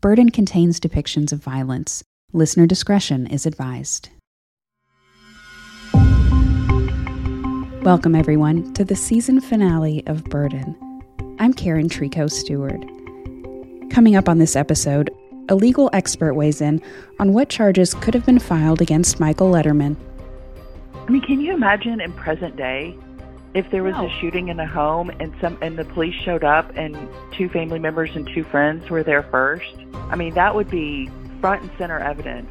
Burden contains depictions of violence. Listener discretion is advised. Welcome, everyone, to the season finale of Burden. I'm Karen Trico Stewart. Coming up on this episode, a legal expert weighs in on what charges could have been filed against Michael Letterman. I mean, can you imagine in present day if there was No. a shooting in a home and some and the police showed up and two family members and two friends were there first? I mean, that would be front and center evidence.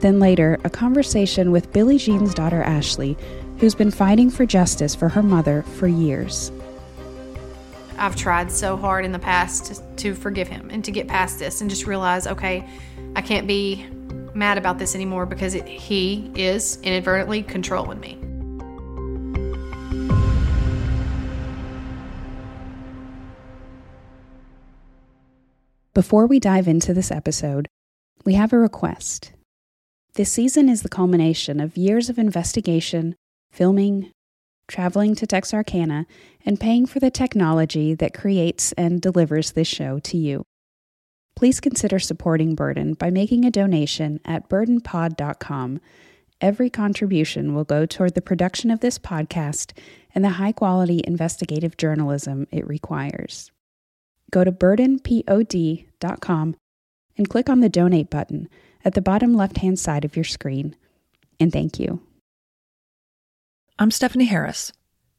Then later, a conversation with Billie Jean's daughter Ashly, who's been fighting for justice for her mother for years. I've tried so hard in the past to, to forgive him and to get past this and just realize, okay, I can't be mad about this anymore because it, he is inadvertently controlling me. Before we dive into this episode, we have a request. This season is the culmination of years of investigation, filming, traveling to Texarkana, and paying for the technology that creates and delivers this show to you. Please consider supporting Burden by making a donation at burdenpod.com. Every contribution will go toward the production of this podcast and the high quality investigative journalism it requires go to burdenpod.com and click on the donate button at the bottom left hand side of your screen. And thank you. I'm Stephanie Harris.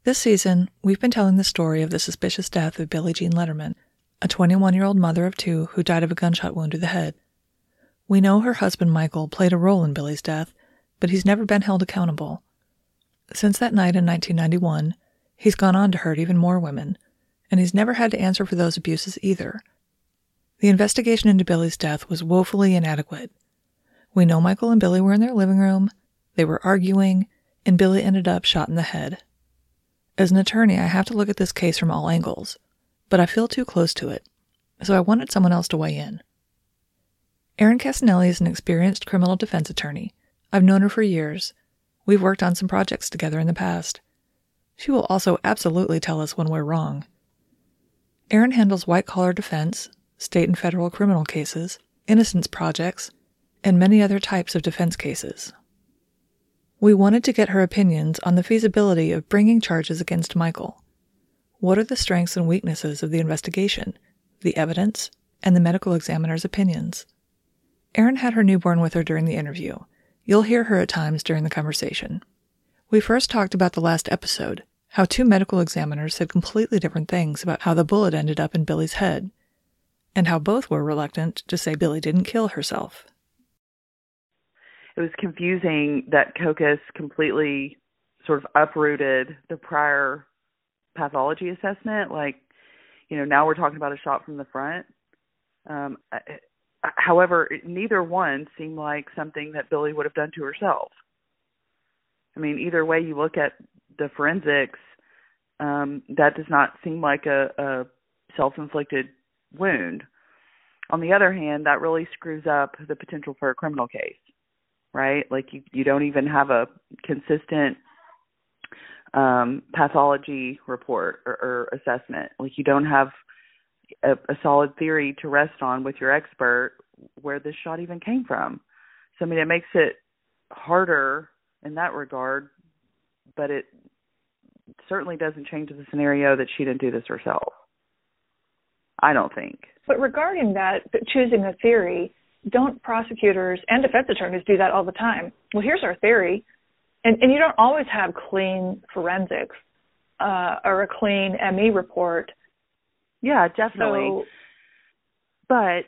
This season, we've been telling the story of the suspicious death of Billie Jean Letterman, a 21 year old mother of two who died of a gunshot wound to the head. We know her husband Michael played a role in Billie's death, but he's never been held accountable. Since that night in 1991, he's gone on to hurt even more women, and he's never had to answer for those abuses either. The investigation into Billie's death was woefully inadequate. We know Michael and Billie were in their living room, they were arguing, and Billie ended up shot in the head. As an attorney, I have to look at this case from all angles, but I feel too close to it, so I wanted someone else to weigh in. Erin Cassinelli is an experienced criminal defense attorney. I've known her for years. We've worked on some projects together in the past. She will also absolutely tell us when we're wrong. Erin handles white collar defense, state and federal criminal cases, innocence projects, and many other types of defense cases. We wanted to get her opinions on the feasibility of bringing charges against Michael. What are the strengths and weaknesses of the investigation, the evidence, and the medical examiner's opinions? Erin had her newborn with her during the interview. You'll hear her at times during the conversation. We first talked about the last episode, how two medical examiners said completely different things about how the bullet ended up in Billie's head, and how both were reluctant to say Billie didn't kill herself. It was confusing that Kokes completely sort of uprooted the prior pathology assessment. Like, you know, now we're talking about a shot from the front. Um, however, neither one seemed like something that Billie would have done to herself. I mean, either way you look at the forensics, um, that does not seem like a, a self-inflicted wound. On the other hand, that really screws up the potential for a criminal case, right? Like you you don't even have a consistent um pathology report or, or assessment. Like you don't have a, a solid theory to rest on with your expert where this shot even came from. So I mean, it makes it harder in that regard, but it certainly doesn't change the scenario that she didn't do this herself. I don't think. But regarding that, choosing a theory, don't prosecutors and defense attorneys do that all the time? Well, here's our theory, and and you don't always have clean forensics uh, or a clean ME report. Yeah, definitely. So, but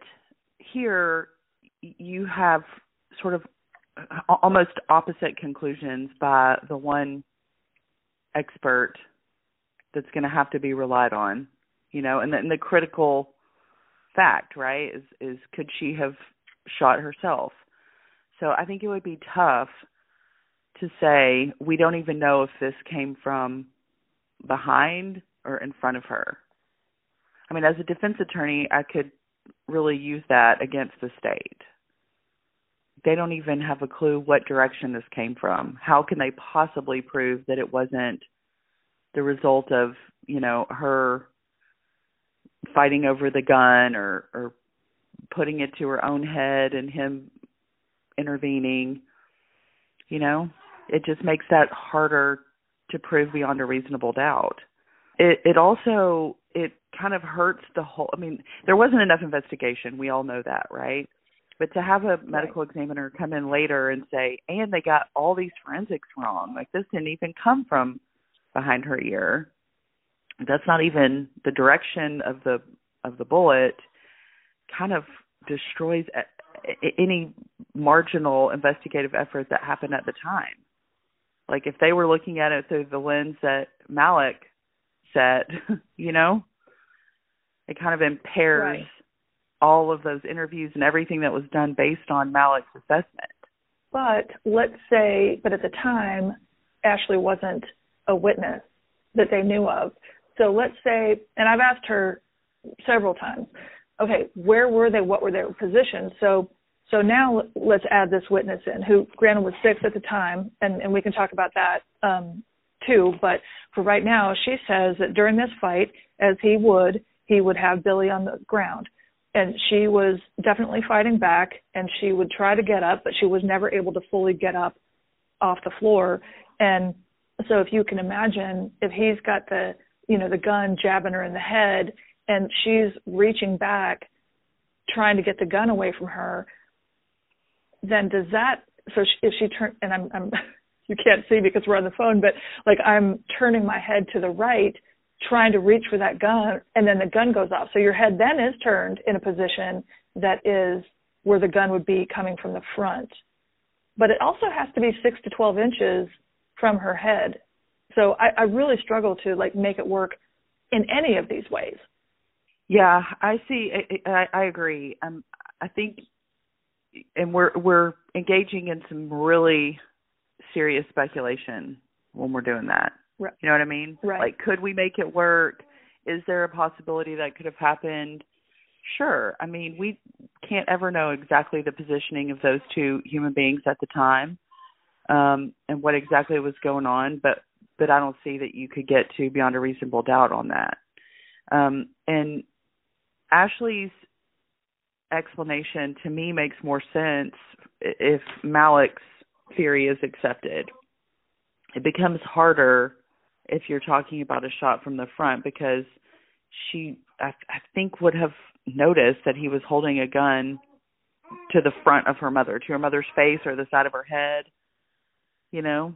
here you have sort of almost opposite conclusions by the one expert that's going to have to be relied on you know and the, and the critical fact right is is could she have shot herself? So i think it would be tough to say we don't even know if this came from behind or in front of her. I mean as a defense attorney i could really use that against the state they don't even have a clue what direction this came from. How can they possibly prove that it wasn't the result of, you know, her fighting over the gun or or putting it to her own head and him intervening? You know, it just makes that harder to prove beyond a reasonable doubt. It it also it kind of hurts the whole I mean, there wasn't enough investigation. We all know that, right? But to have a medical right. examiner come in later and say, and they got all these forensics wrong, like this didn't even come from behind her ear. That's not even the direction of the of the bullet. Kind of destroys any marginal investigative effort that happened at the time. Like if they were looking at it through the lens that Malak set, you know, it kind of impairs right all of those interviews and everything that was done based on Malak's assessment. But let's say, but at the time, Ashly wasn't a witness that they knew of. So let's say, and I've asked her several times, okay, where were they? What were their positions? So, so now let's add this witness in, who granted was six at the time, and, and we can talk about that um, too. But for right now, she says that during this fight, as he would, he would have Billie on the ground and she was definitely fighting back and she would try to get up but she was never able to fully get up off the floor. And so if you can imagine if he's got the you know the gun jabbing her in the head and she's reaching back trying to get the gun away from her then does that so if she turn and i'm i'm you can't see because we're on the phone but like i'm turning my head to the right trying to reach for that gun and then the gun goes off. So your head then is turned in a position that is where the gun would be coming from the front. But it also has to be six to 12 inches from her head. So I, I really struggle to like make it work in any of these ways. Yeah, I see. I, I, I agree. Um, I think, and we're we're engaging in some really serious speculation when we're doing that. Right. You know what I mean? Right. Like, could we make it work? Is there a possibility that could have happened? Sure. I mean, we can't ever know exactly the positioning of those two human beings at the time, um, and what exactly was going on. But but I don't see that you could get to beyond a reasonable doubt on that. Um, and Ashly's explanation to me makes more sense if Malak's theory is accepted. It becomes harder if you're talking about a shot from the front because she I, I think would have noticed that he was holding a gun to the front of her mother, to her mother's face or the side of her head, you know.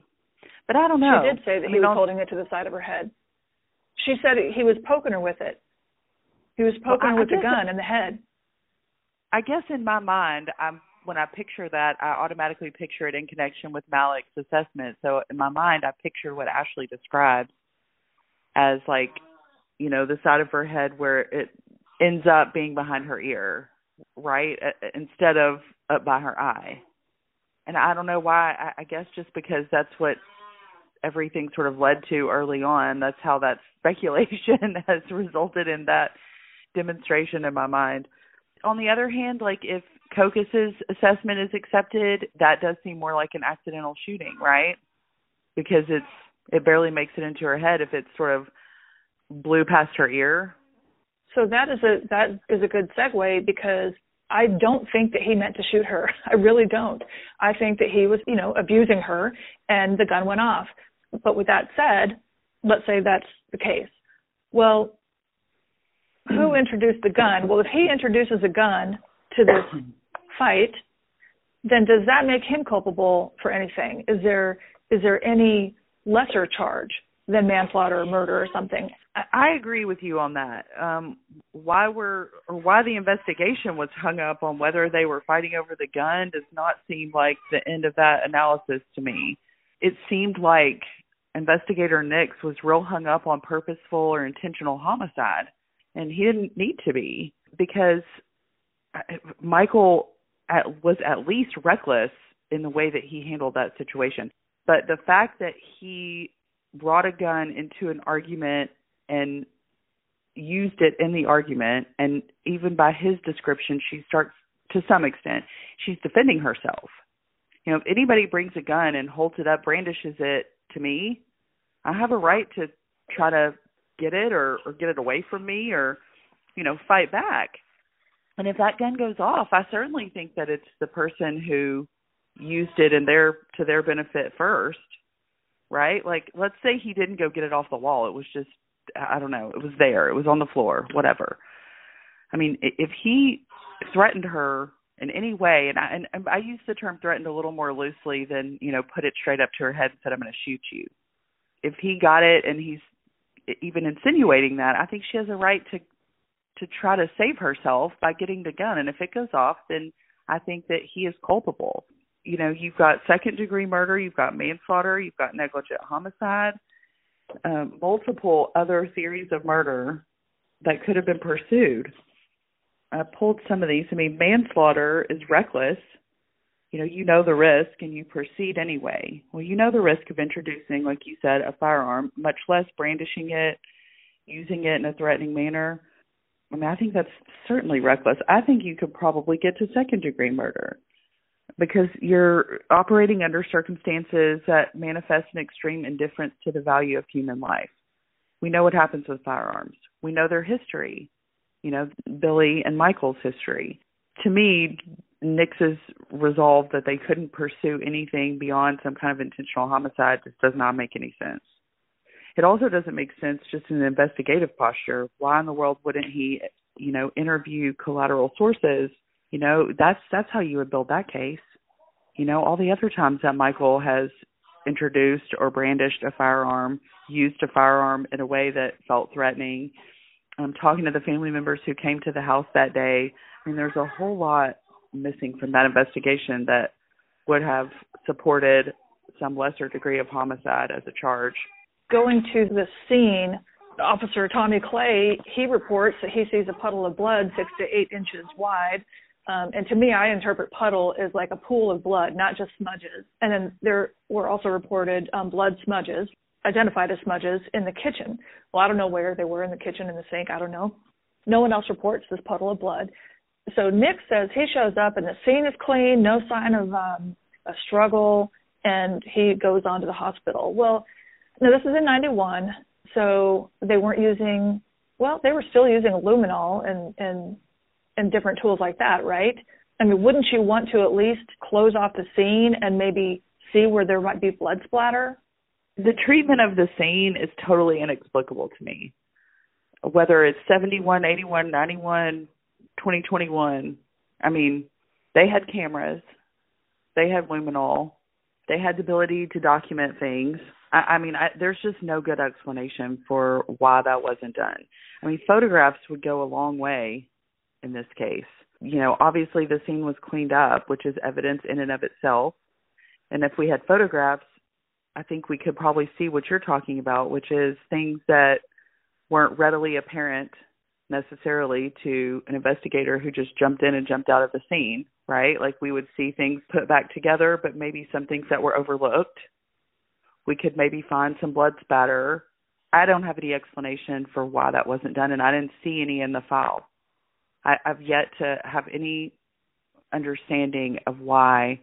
But I don't know. She did say that I he mean, was holding it to the side of her head. She said he was poking her with it. He was poking well, her with the gun in the head. I guess in my mind, I'm when I picture that, I automatically picture it in connection with Malak's assessment. So in my mind, I picture what Ashly describes as like you know the side of her head where it ends up being behind her ear right instead of up by her eye and i don't know why i, I guess just because that's what everything sort of led to early on that's how that speculation has resulted in that demonstration in my mind. On the other hand, like if Kokes's assessment is accepted, that does seem more like an accidental shooting, right? Because it's it barely makes it into her head if it sort of blew past her ear. So that is a that is a good segue because I don't think that he meant to shoot her. I really don't. I think that he was, you know, abusing her and the gun went off. But with that said, let's say that's the case. Well, who introduced the gun? Well, if he introduces a gun to this fight, then does that make him culpable for anything? Is there is there any lesser charge than manslaughter or murder or something? I agree with you on that. Um, why were or why the investigation was hung up on whether they were fighting over the gun does not seem like the end of that analysis to me. It seemed like investigator Nix was real hung up on purposeful or intentional homicide, and he didn't need to be because Michael at, was at least reckless in the way that he handled that situation. But the fact that he brought a gun into an argument and used it in the argument and even by his description she starts to some extent she's defending herself you know if anybody brings a gun and holds it up brandishes it to me i have a right to try to get it or or get it away from me or you know fight back and if that gun goes off i certainly think that it's the person who used it in their to their benefit first right like let's say he didn't go get it off the wall it was just I don't know, it was there, it was on the floor, whatever. I mean, if he threatened her in any way, and I, and I use the term threatened a little more loosely than you know put it straight up to her head and said I'm going to shoot you. If he got it and he's even insinuating that, I think she has a right to to try to save herself by getting the gun. And if it goes off, then I think that he is culpable. You know, you've got second degree murder, you've got manslaughter, you've got negligent homicide um, multiple other theories of murder that could have been pursued. I pulled some of these. I mean, manslaughter is reckless. You know, you know the risk and you proceed anyway. Well, you know the risk of introducing, like you said, a firearm, much less brandishing it, using it in a threatening manner. I mean, I think that's certainly reckless. I think you could probably get to second degree murder because you're operating under circumstances that manifest an extreme indifference to the value of human life. We know what happens with firearms. We know their history, you know, Billie and Michael's history. To me, Nix's resolve that they couldn't pursue anything beyond some kind of intentional homicide just does not make any sense. It also doesn't make sense just in an investigative posture. Why in the world wouldn't he, you know, interview collateral sources you know that's that's how you would build that case you know all the other times that michael has introduced or brandished a firearm used a firearm in a way that felt threatening um talking to the family members who came to the house that day i mean there's a whole lot missing from that investigation that would have supported some lesser degree of homicide as a charge going to the scene officer tommy clay he reports that he sees a puddle of blood six to eight inches wide um, and to me, I interpret puddle as like a pool of blood, not just smudges. And then there were also reported um, blood smudges, identified as smudges, in the kitchen. Well, I don't know where they were in the kitchen, in the sink. I don't know. No one else reports this puddle of blood. So Nick says he shows up and the scene is clean, no sign of um, a struggle, and he goes on to the hospital. Well, now this is in 91, so they weren't using, well, they were still using luminol and, and and different tools like that, right? I mean, wouldn't you want to at least close off the scene and maybe see where there might be blood splatter? The treatment of the scene is totally inexplicable to me. Whether it's 71, 81, 91, 2021, I mean, they had cameras, they had luminol, they had the ability to document things. I, I mean, I, there's just no good explanation for why that wasn't done. I mean, photographs would go a long way in this case. You know, obviously the scene was cleaned up, which is evidence in and of itself. And if we had photographs, I think we could probably see what you're talking about, which is things that weren't readily apparent necessarily to an investigator who just jumped in and jumped out of the scene, right? Like we would see things put back together, but maybe some things that were overlooked. We could maybe find some blood spatter I don't have any explanation for why that wasn't done, and I didn't see any in the file. I, I've yet to have any understanding of why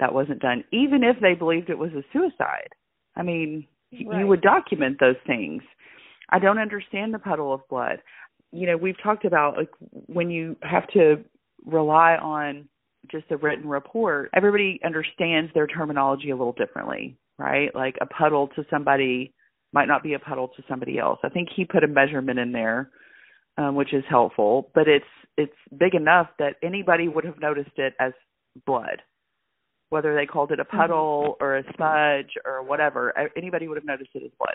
that wasn't done, even if they believed it was a suicide. I mean, right. you would document those things. I don't understand the puddle of blood. You know, we've talked about like when you have to rely on just a written report, everybody understands their terminology a little differently, right? Like a puddle to somebody might not be a puddle to somebody else. I think he put a measurement in there, um, which is helpful, but it's it's big enough that anybody would have noticed it as blood, whether they called it a puddle mm-hmm. or a smudge or whatever. Anybody would have noticed it as blood.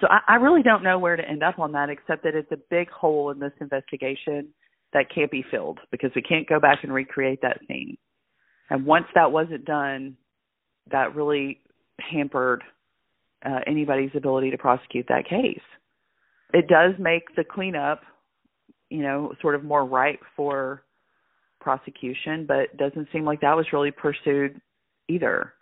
So I, I really don't know where to end up on that, except that it's a big hole in this investigation that can't be filled because we can't go back and recreate that scene. And once that wasn't done, that really hampered uh, anybody's ability to prosecute that case. It does make the cleanup, you know, sort of more ripe for prosecution, but doesn't seem like that was really pursued either.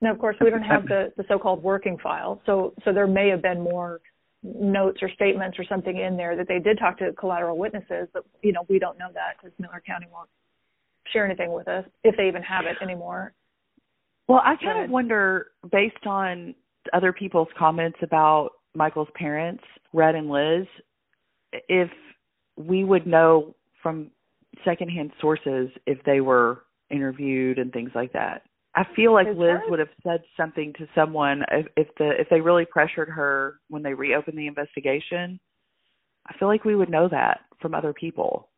Now, of course, we don't have the, the so-called working file, so so there may have been more notes or statements or something in there that they did talk to collateral witnesses, but you know we don't know that because Miller County won't share anything with us if they even have it anymore. Well, I kind of wonder, based on other people's comments about Michael's parents, Red and Liz, if we would know from secondhand sources if they were interviewed and things like that. I feel like Liz would have said something to someone if, if the if they really pressured her when they reopened the investigation. I feel like we would know that from other people.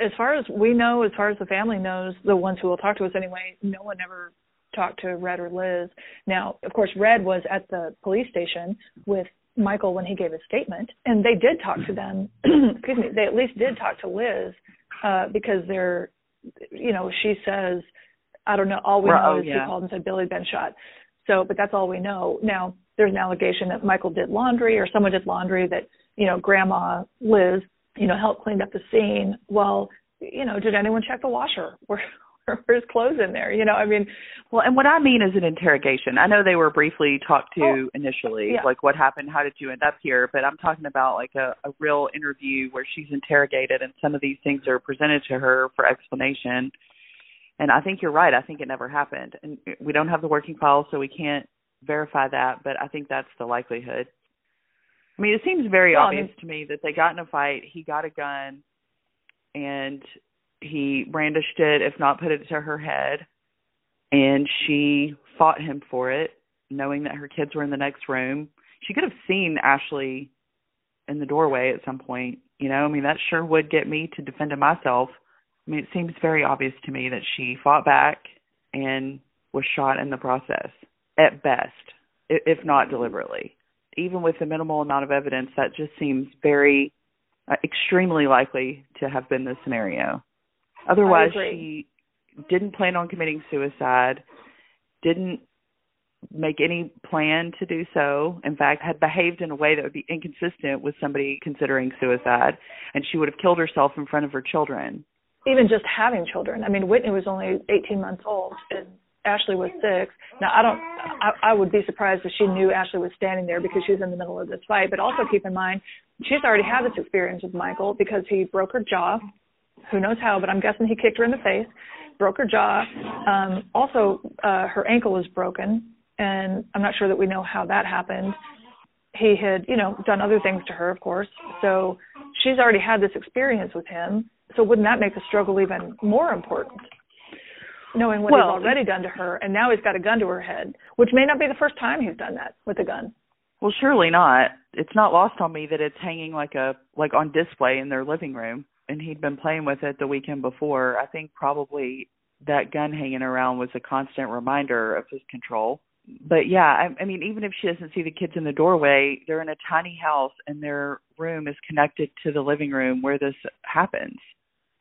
As far as we know, as far as the family knows, the ones who will talk to us anyway, no one ever talked to Red or Liz. Now, of course, Red was at the police station with Michael when he gave his statement, and they did talk to them. excuse me, they at least did talk to Liz uh, because they're, you know, she says, I don't know. All we know oh, is yeah. he called and said Billie had been shot. So, but that's all we know. Now, there's an allegation that Michael did laundry or someone did laundry that, you know, Grandma Liz, you know, helped clean up the scene. Well, you know, did anyone check the washer? Where or his clothes in there. You know, I mean, well, and what I mean is an interrogation. I know they were briefly talked to oh, initially, yeah. like what happened, how did you end up here? But I'm talking about like a, a real interview where she's interrogated, and some of these things are presented to her for explanation. And I think you're right. I think it never happened, and we don't have the working file, so we can't verify that. But I think that's the likelihood. I mean, it seems very well, obvious I mean, to me that they got in a fight. He got a gun, and he brandished it, if not put it to her head, and she fought him for it, knowing that her kids were in the next room. She could have seen Ashly in the doorway at some point. You know, I mean, that sure would get me to defend myself. I mean, it seems very obvious to me that she fought back and was shot in the process, at best, if not deliberately. Even with the minimal amount of evidence, that just seems very, uh, extremely likely to have been the scenario. Otherwise, she didn't plan on committing suicide, didn't make any plan to do so. In fact, had behaved in a way that would be inconsistent with somebody considering suicide, and she would have killed herself in front of her children. Even just having children. I mean, Whitney was only 18 months old, and Ashly was six. Now, I don't. I, I would be surprised if she knew Ashly was standing there because she was in the middle of this fight. But also keep in mind, she's already had this experience with Michael because he broke her jaw who knows how, but I'm guessing he kicked her in the face, broke her jaw. Um, also, uh, her ankle is broken, and I'm not sure that we know how that happened. He had, you know, done other things to her, of course. So she's already had this experience with him. So wouldn't that make the struggle even more important? Knowing what well, he's already done to her, and now he's got a gun to her head, which may not be the first time he's done that with a gun. Well, surely not. It's not lost on me that it's hanging like a like on display in their living room and he'd been playing with it the weekend before. I think probably that gun hanging around was a constant reminder of his control. But yeah, I, I mean, even if she doesn't see the kids in the doorway, they're in a tiny house and their room is connected to the living room where this happens.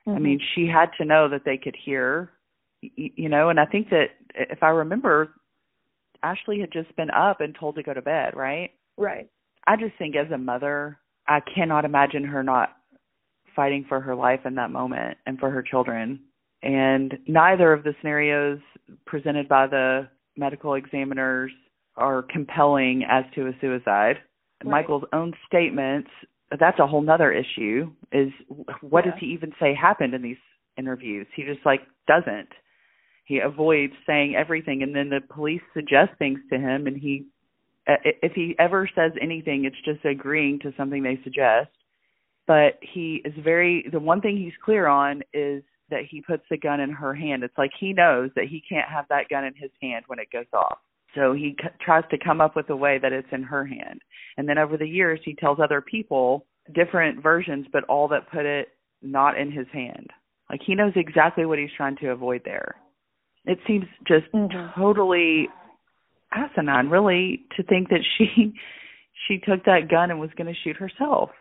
Mm-hmm. I mean, she had to know that they could hear, you know, and I think that if I remember, Ashly had just been up and told to go to bed, right? Right. I just think as a mother, I cannot imagine her not fighting for her life in that moment and for her children. And neither of the scenarios presented by the medical examiners are compelling as to a suicide. right. Michael's own statements, that's a whole nother issue. Is what yeah. does he even say happened in these interviews? He just like doesn't. He avoids saying everything, and then the police suggest things to him, and he, uh, if he ever says anything, it's just agreeing to something they suggest. But he is very. The one thing he's clear on is that he puts the gun in her hand. It's like he knows that he can't have that gun in his hand when it goes off. So he c- tries to come up with a way that it's in her hand. And then over the years, he tells other people different versions, but all that put it not in his hand. Like he knows exactly what he's trying to avoid there. It seems just mm-hmm. totally asinine, really, to think that she she took that gun and was going to shoot herself.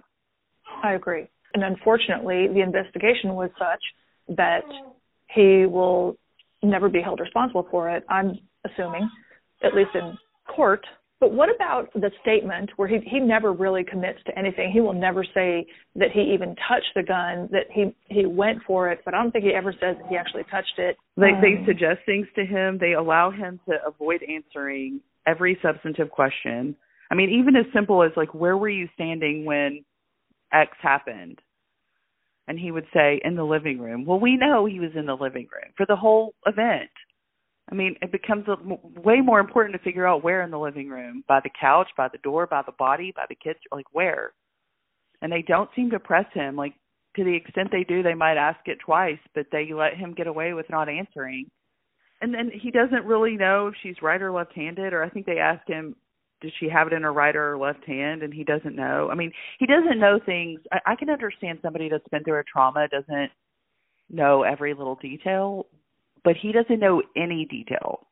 I agree. And unfortunately, the investigation was such that he will never be held responsible for it. I'm assuming at least in court. But what about the statement where he he never really commits to anything? He will never say that he even touched the gun, that he he went for it, but I don't think he ever says that he actually touched it. They um, they suggest things to him. They allow him to avoid answering every substantive question. I mean, even as simple as like, where were you standing when X happened? And he would say, in the living room. Well, we know he was in the living room for the whole event. I mean, it becomes a, way more important to figure out where in the living room, by the couch, by the door, by the body, by the kids, like where. And they don't seem to press him. Like to the extent they do, they might ask it twice, but they let him get away with not answering. And then he doesn't really know if she's right or left-handed. Or I think they asked him, does she have it in her right or left hand? And he doesn't know. I mean, he doesn't know things. I, I can understand somebody that's been through a trauma doesn't know every little detail, but he doesn't know any detail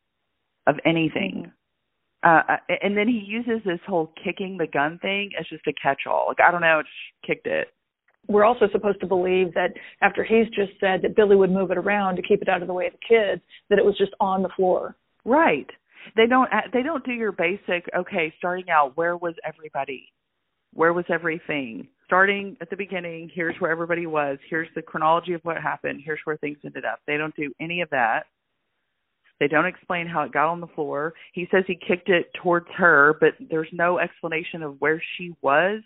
of anything. Mm-hmm. Uh, and then he uses this whole kicking the gun thing as just a catch-all. Like I don't know, just kicked it. We're also supposed to believe that after he's just said that Billie would move it around to keep it out of the way of the kids, that it was just on the floor. Right. They don't. They don't do your basic. Okay, starting out, where was everybody? Where was everything? Starting at the beginning, here's where everybody was, here's the chronology of what happened, here's where things ended up. They don't do any of that. They don't explain how it got on the floor. He says he kicked it towards her, but there's no explanation of where she was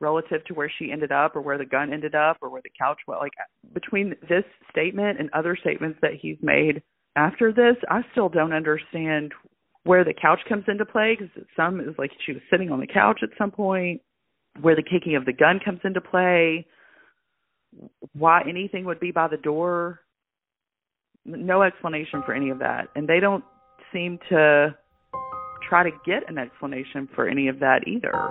relative to where she ended up or where the gun ended up or where the couch was. Like between this statement and other statements that he's made after this, I still don't understand where the couch comes into play because some is like she was sitting on the couch at some point where the kicking of the gun comes into play, why anything would be by the door. No explanation for any of that. And they don't seem to try to get an explanation for any of that either.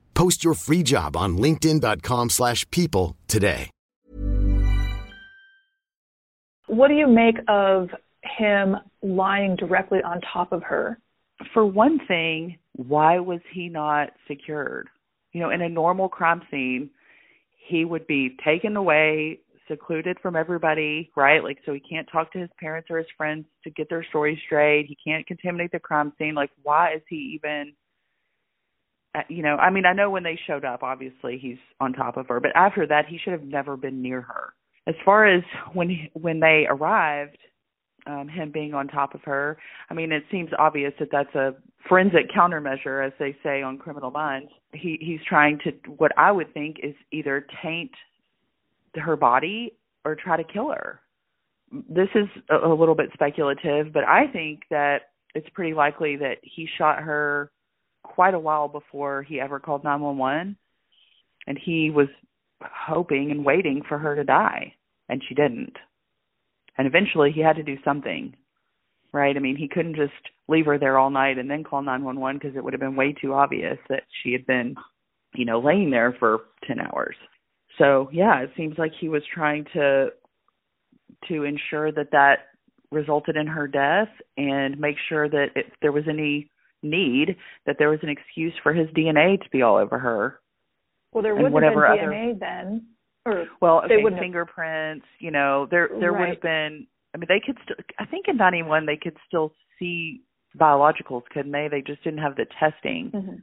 Post your free job on linkedin.com slash people today. What do you make of him lying directly on top of her? For one thing, why was he not secured? You know, in a normal crime scene, he would be taken away, secluded from everybody, right? Like, so he can't talk to his parents or his friends to get their story straight. He can't contaminate the crime scene. Like, why is he even you know, I mean, I know when they showed up, obviously he's on top of her, but after that, he should have never been near her. As far as when when they arrived, um, him being on top of her. I mean, it seems obvious that that's a forensic countermeasure, as they say on Criminal Minds. He he's trying to what I would think is either taint her body or try to kill her. This is a, a little bit speculative, but I think that it's pretty likely that he shot her quite a while before he ever called 911 and he was hoping and waiting for her to die and she didn't. And eventually he had to do something right? I mean he couldn't just leave her there all night and then call 911 because it would have been way too obvious that she had been you know laying there for 10 hours. So yeah it seems like he was trying to to ensure that that resulted in her death and make sure that if there was any need that there was an excuse for his DNA to be all over her. Well, there would have been DNA then. Or well, they okay, wouldn't fingerprints. You know, there there would have been. I mean, they could still. I think in '91 they could still see biologicals, couldn't they? They just didn't have the testing. hmm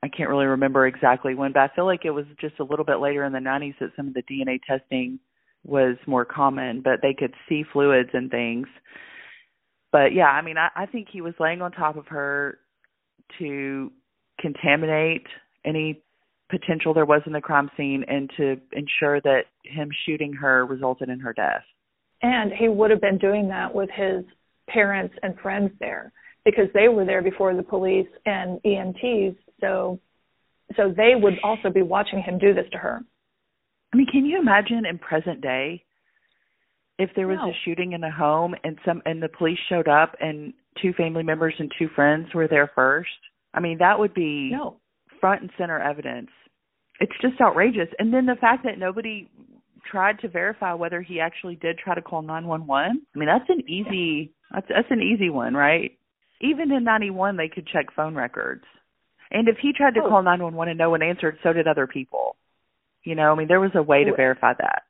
I can't really remember exactly when, but I feel like it was just a little bit later in the 90s that some of the DNA testing was more common, but they could see fluids and things. But yeah, I mean, I, I think he was laying on top of her to contaminate any potential there was in the crime scene and to ensure that him shooting her resulted in her death. And he would have been doing that with his parents and friends there because they were there before the police and EMTs. So, so they would also be watching him do this to her. I mean, can you imagine in present day if there was No. a shooting in a home and some and the police showed up and two family members and two friends were there first? I mean, that would be No. front and center evidence. It's just outrageous. And then the fact that nobody tried to verify whether he actually did try to call 911. I mean, that's an easy that's that's an easy one, right? Even in 91 they could check phone records. And if he tried to Oh. call 911 and no one answered, so did other people. You know, I mean, there was a way to verify that.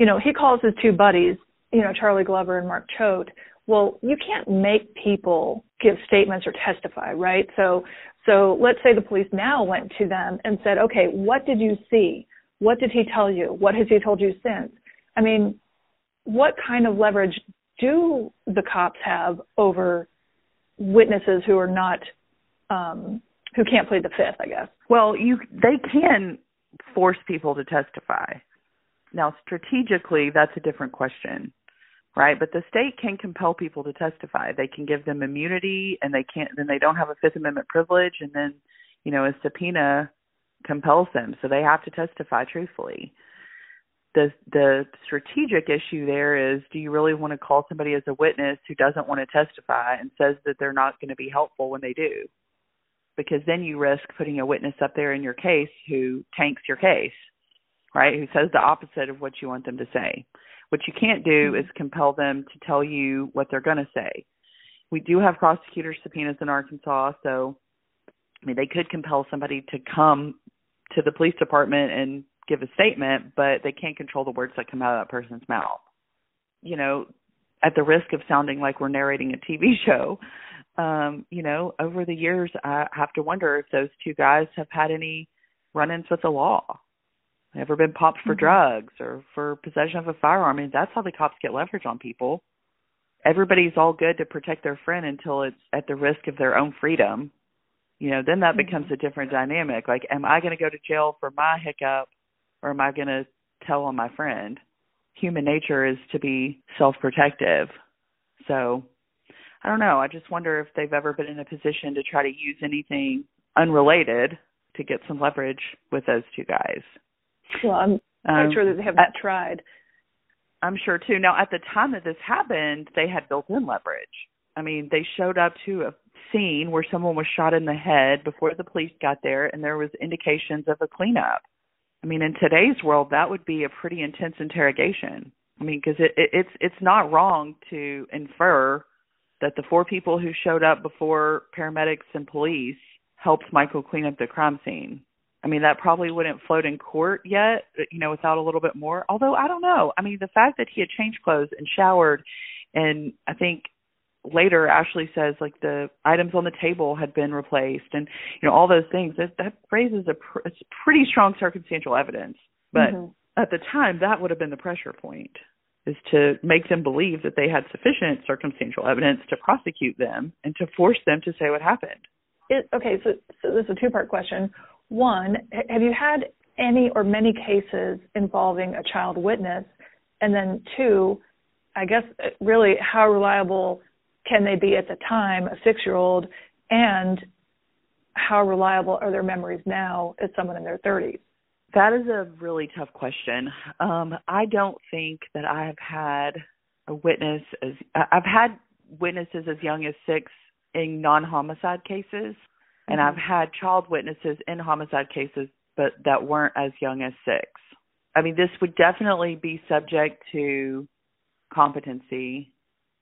You know, he calls his two buddies, you know, Charlie Glover and Mark Choate. Well, you can't make people give statements or testify, right? So, so let's say the police now went to them and said, okay, what did you see? What did he tell you? What has he told you since? I mean, what kind of leverage do the cops have over witnesses who are not, um, who can't plead the fifth, I guess? Well, you they can force people to testify. Now, strategically, that's a different question, right? But the state can compel people to testify. They can give them immunity, and they can't. Then they don't have a Fifth Amendment privilege, and then, you know, a subpoena compels them, so they have to testify truthfully. The the strategic issue there is: Do you really want to call somebody as a witness who doesn't want to testify and says that they're not going to be helpful when they do? because then you risk putting a witness up there in your case who tanks your case, right? Who says the opposite of what you want them to say. What you can't do is compel them to tell you what they're going to say. We do have prosecutor subpoenas in Arkansas, so I mean they could compel somebody to come to the police department and give a statement, but they can't control the words that come out of that person's mouth. You know, at the risk of sounding like we're narrating a TV show, um, you know, over the years, I have to wonder if those two guys have had any run-ins with the law. Ever been popped for Mhm. drugs or for possession of a firearm? I mean, that's how the cops get leverage on people. Everybody's all good to protect their friend until it's at the risk of their own freedom. You know, then that becomes a different dynamic. Like, am I going to go to jail for my hiccup, or am I going to tell on my friend? Human nature is to be self-protective. So, I don't know. I just wonder if they've ever been in a position to try to use anything unrelated to get some leverage with those two guys. Well, I'm quite Um, sure that they have not tried. I'm sure too. Now, at the time that this happened, they had built-in leverage. I mean, they showed up to a scene where someone was shot in the head before the police got there, and there was indications of a cleanup. I mean, in today's world, that would be a pretty intense interrogation. I mean, because it, it, it's it's not wrong to infer that the four people who showed up before paramedics and police helped Michael clean up the crime scene. I mean, that probably wouldn't float in court yet, you know, without a little bit more. Although I don't know. I mean, the fact that he had changed clothes and showered, and I think later Ashly says like the items on the table had been replaced, and you know all those things. That that raises a pr- it's pretty strong circumstantial evidence. But Mhm. at the time, that would have been the pressure point. is to make them believe that they had sufficient circumstantial evidence to prosecute them and to force them to say what happened. It, okay, so, so this is a two part question. One, have you had any or many cases involving a child witness? And then two, I guess really how reliable can they be at the time, a six year old, and how reliable are their memories now as someone in their 30s? That is a really tough question. Um, I don't think that I have had a witness as I've had witnesses as young as six in non-homicide cases, mm-hmm. and I've had child witnesses in homicide cases, but that weren't as young as six. I mean, this would definitely be subject to competency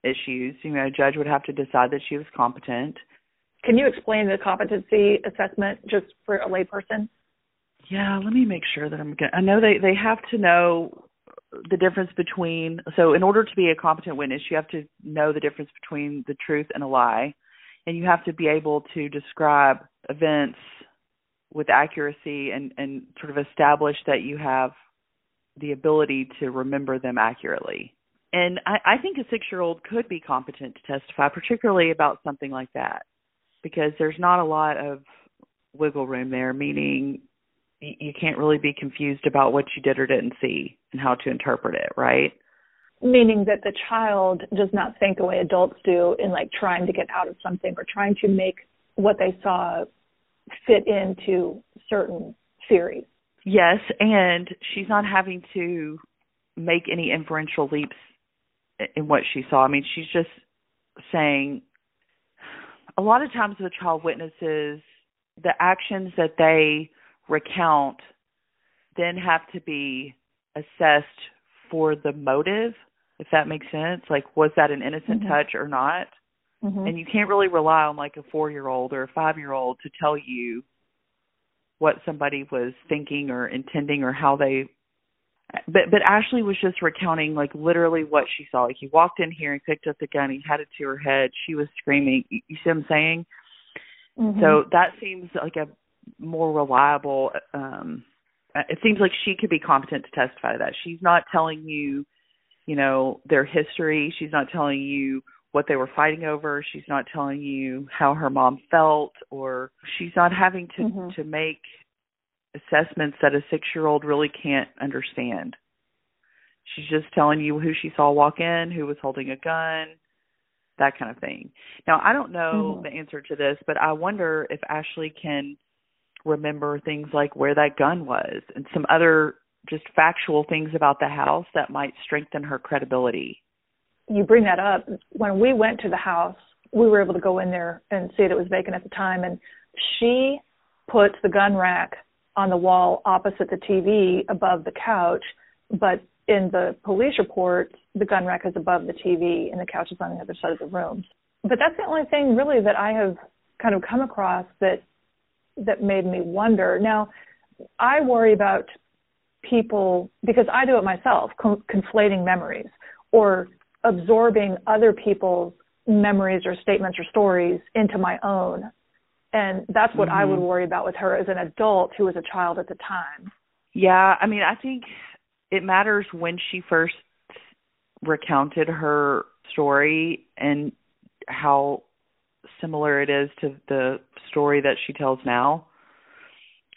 issues. You know, a judge would have to decide that she was competent. Can you explain the competency assessment just for a layperson? Yeah, let me make sure that I'm going. I know they they have to know the difference between. So, in order to be a competent witness, you have to know the difference between the truth and a lie, and you have to be able to describe events with accuracy and and sort of establish that you have the ability to remember them accurately. And I, I think a six year old could be competent to testify, particularly about something like that, because there's not a lot of wiggle room there, meaning you can't really be confused about what you did or didn't see and how to interpret it, right? Meaning that the child does not think the way adults do in like trying to get out of something or trying to make what they saw fit into certain theories. Yes, and she's not having to make any inferential leaps in what she saw. I mean, she's just saying a lot of times the child witnesses the actions that they recount then have to be assessed for the motive, if that makes sense. Like, was that an innocent mm-hmm. touch or not? Mm-hmm. And you can't really rely on like a four year old or a five year old to tell you what somebody was thinking or intending or how they but but Ashly was just recounting like literally what she saw. Like he walked in here and picked up the gun, he had it to her head, she was screaming. You see what I'm saying? Mm-hmm. So that seems like a more reliable um it seems like she could be competent to testify to that she's not telling you you know their history she's not telling you what they were fighting over she's not telling you how her mom felt or she's not having to mm-hmm. to make assessments that a 6-year-old really can't understand she's just telling you who she saw walk in who was holding a gun that kind of thing now i don't know mm-hmm. the answer to this but i wonder if ashly can remember things like where that gun was and some other just factual things about the house that might strengthen her credibility. You bring that up. When we went to the house, we were able to go in there and see that it was vacant at the time and she put the gun rack on the wall opposite the TV above the couch, but in the police report, the gun rack is above the TV and the couch is on the other side of the room. But that's the only thing really that I have kind of come across that that made me wonder. Now, I worry about people because I do it myself, conflating memories or absorbing other people's memories or statements or stories into my own. And that's what mm-hmm. I would mm-hmm. worry about with her as an adult who was a child at the time. Yeah, I mean, I think it matters when she first recounted her story and how similar it is to the story that she tells now.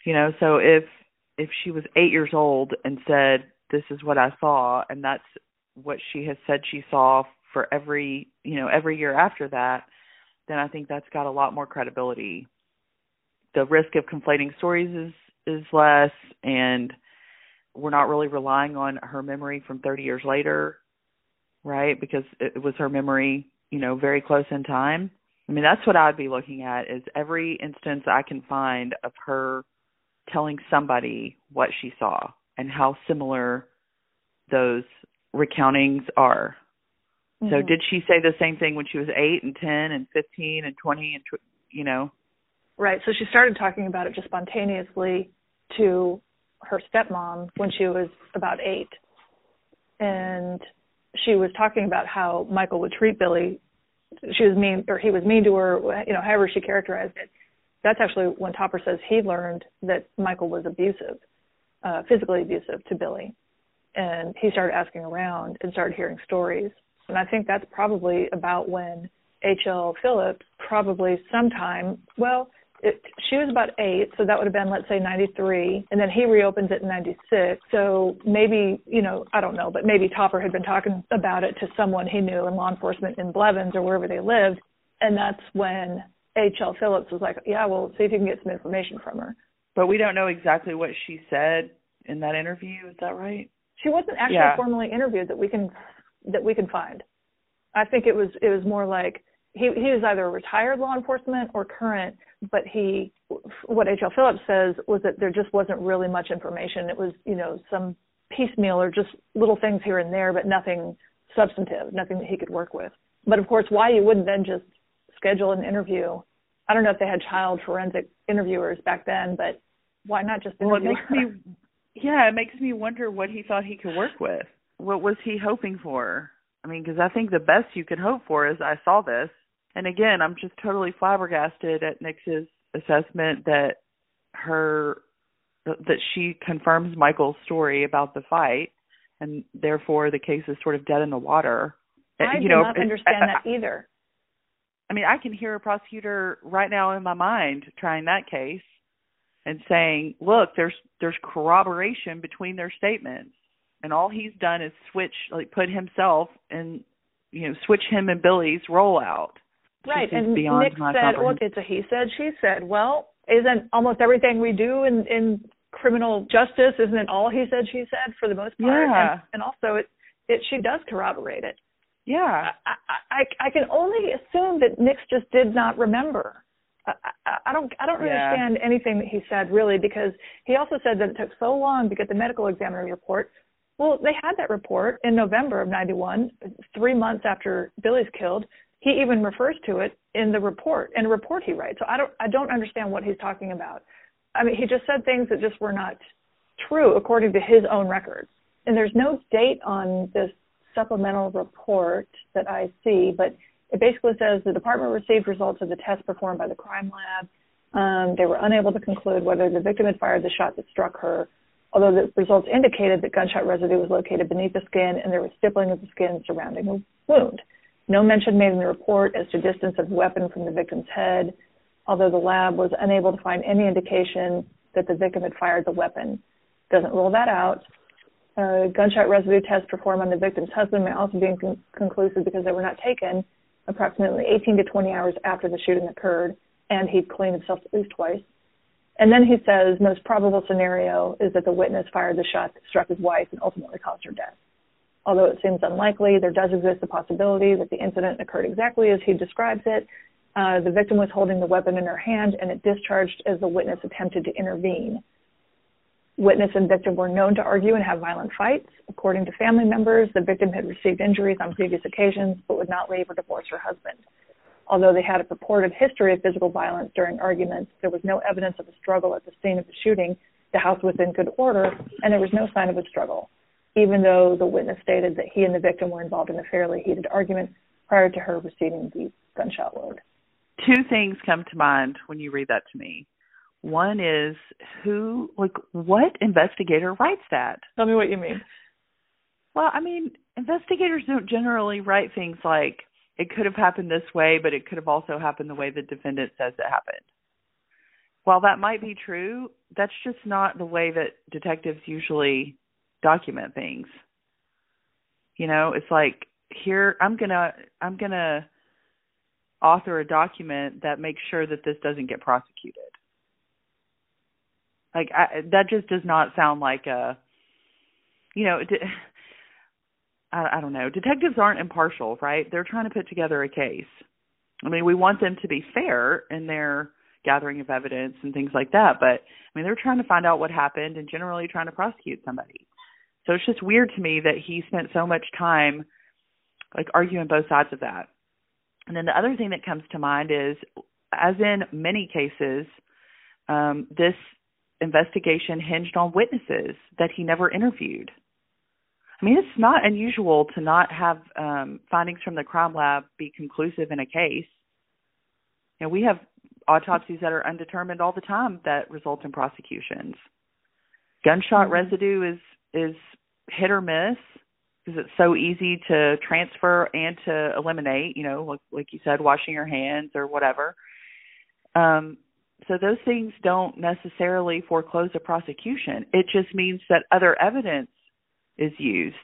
You know, so if if she was 8 years old and said this is what I saw and that's what she has said she saw for every, you know, every year after that, then I think that's got a lot more credibility. The risk of conflating stories is is less and we're not really relying on her memory from 30 years later, right? Because it was her memory, you know, very close in time. I mean, that's what I'd be looking at is every instance I can find of her telling somebody what she saw and how similar those recountings are. Mm-hmm. So did she say the same thing when she was 8 and 10 and 15 and 20 and tw- you know? Right. So she started talking about it just spontaneously to her stepmom when she was about 8. And she was talking about how Michael would treat Billie she was mean or he was mean to her, you know, however she characterized it. That's actually when Topper says he learned that Michael was abusive, uh, physically abusive to Billie. and he started asking around and started hearing stories. And I think that's probably about when H.L. Phillips, probably sometime, well, it, she was about eight, so that would have been, let's say, 93, and then he reopens it in 96. So maybe, you know, I don't know, but maybe Topper had been talking about it to someone he knew in law enforcement in Blevins or wherever they lived, and that's when H.L. Phillips was like, yeah, well, see if you can get some information from her. But we don't know exactly what she said in that interview. Is that right? She wasn't actually Yeah. formally interviewed that we can that we can find. I think it was it was more like he he was either a retired law enforcement or current, but he what H.L. Phillips says was that there just wasn't really much information. It was you know some piecemeal or just little things here and there, but nothing substantive, nothing that he could work with. But of course, why you wouldn't then just schedule an interview? I don't know if they had child forensic interviewers back then, but why not just interview Well, it makes her? me, yeah, it makes me wonder what he thought he could work with. What was he hoping for? I mean, because I think the best you can hope for is I saw this, and again, I'm just totally flabbergasted at Nix's assessment that her that she confirms Michael's story about the fight, and therefore the case is sort of dead in the water. I you do know, not understand I- that either. I mean, I can hear a prosecutor right now in my mind trying that case and saying, "Look, there's there's corroboration between their statements, and all he's done is switch, like, put himself and you know, switch him and Billie's rollout." Right, and Nick said. "Look, it's a he said, she said." Well, isn't almost everything we do in in criminal justice isn't it all he said, she said for the most part? Yeah. And, and also, it it she does corroborate it. Yeah, I, I I can only assume that Nix just did not remember. I, I, I don't I don't Yeah. understand anything that he said really because he also said that it took so long to get the medical examiner's report. Well, they had that report in November of '91, three months after Billie's killed. He even refers to it in the report in a report he writes. So I don't I don't understand what he's talking about. I mean, he just said things that just were not true according to his own records. And there's no date on this supplemental report that I see, but it basically says the department received results of the test performed by the crime lab. Um, they were unable to conclude whether the victim had fired the shot that struck her, although the results indicated that gunshot residue was located beneath the skin and there was stippling of the skin surrounding the wound. No mention made in the report as to distance of the weapon from the victim's head, although the lab was unable to find any indication that the victim had fired the weapon. Doesn't rule that out. Uh, gunshot residue tests performed on the victim's husband may also be inconclusive because they were not taken approximately 18 to 20 hours after the shooting occurred, and he'd cleaned himself at least twice. And then he says most probable scenario is that the witness fired the shot that struck his wife and ultimately caused her death. Although it seems unlikely, there does exist the possibility that the incident occurred exactly as he describes it. Uh, the victim was holding the weapon in her hand and it discharged as the witness attempted to intervene. Witness and victim were known to argue and have violent fights. According to family members, the victim had received injuries on previous occasions but would not leave or divorce her husband. Although they had a purported history of physical violence during arguments, there was no evidence of a struggle at the scene of the shooting. The house was in good order, and there was no sign of a struggle, even though the witness stated that he and the victim were involved in a fairly heated argument prior to her receiving the gunshot wound. two things come to mind when you read that to me. One is who, like, what investigator writes that? Tell me what you mean. Well, I mean, investigators don't generally write things like it could have happened this way, but it could have also happened the way the defendant says it happened. While that might be true, that's just not the way that detectives usually document things. You know, it's like here I'm going to I'm going to author a document that makes sure that this doesn't get prosecuted. Like I, that just does not sound like a you know, de- I, I don't know. Detectives aren't impartial, right? They're trying to put together a case. I mean, we want them to be fair in their gathering of evidence and things like that, but I mean, they're trying to find out what happened and generally trying to prosecute somebody. So it's just weird to me that he spent so much time like arguing both sides of that. And then the other thing that comes to mind is, as in many cases, um, this investigation hinged on witnesses that he never interviewed. I mean, it's not unusual to not have um, findings from the crime lab be conclusive in a case. You know, we have autopsies that are undetermined all the time that result in prosecutions. Gunshot residue is is hit or miss because it's so easy to transfer and to eliminate, you know, like, like you said, washing your hands or whatever. Um, so those things don't necessarily foreclose a prosecution. It just means that other evidence is used.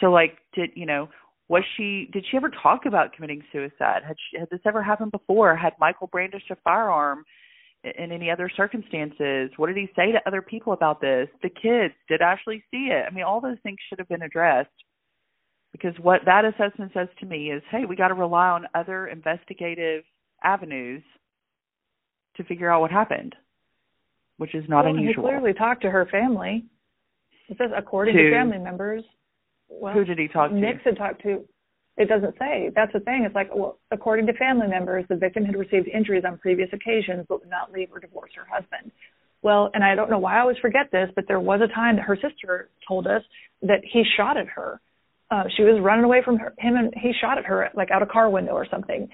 So like did you know was she did she ever talk about committing suicide? Had she, had this ever happened before? Had Michael brandished a firearm in any other circumstances? What did he say to other people about this? The kids, did Ashly see it? I mean, all those things should have been addressed. Because what that assessment says to me is, hey, we got to rely on other investigative avenues to figure out what happened, which is not well, unusual. He clearly talked to her family. It says according to, to family members. Well, who did he talk to? Nix had talked to it doesn't say. That's the thing. It's like, well, according to family members, the victim had received injuries on previous occasions, but would not leave or divorce her husband. Well, and I don't know why I always forget this, but there was a time that her sister told us that he shot at her. Uh, she was running away from her, him, and he shot at her like out a car window or something.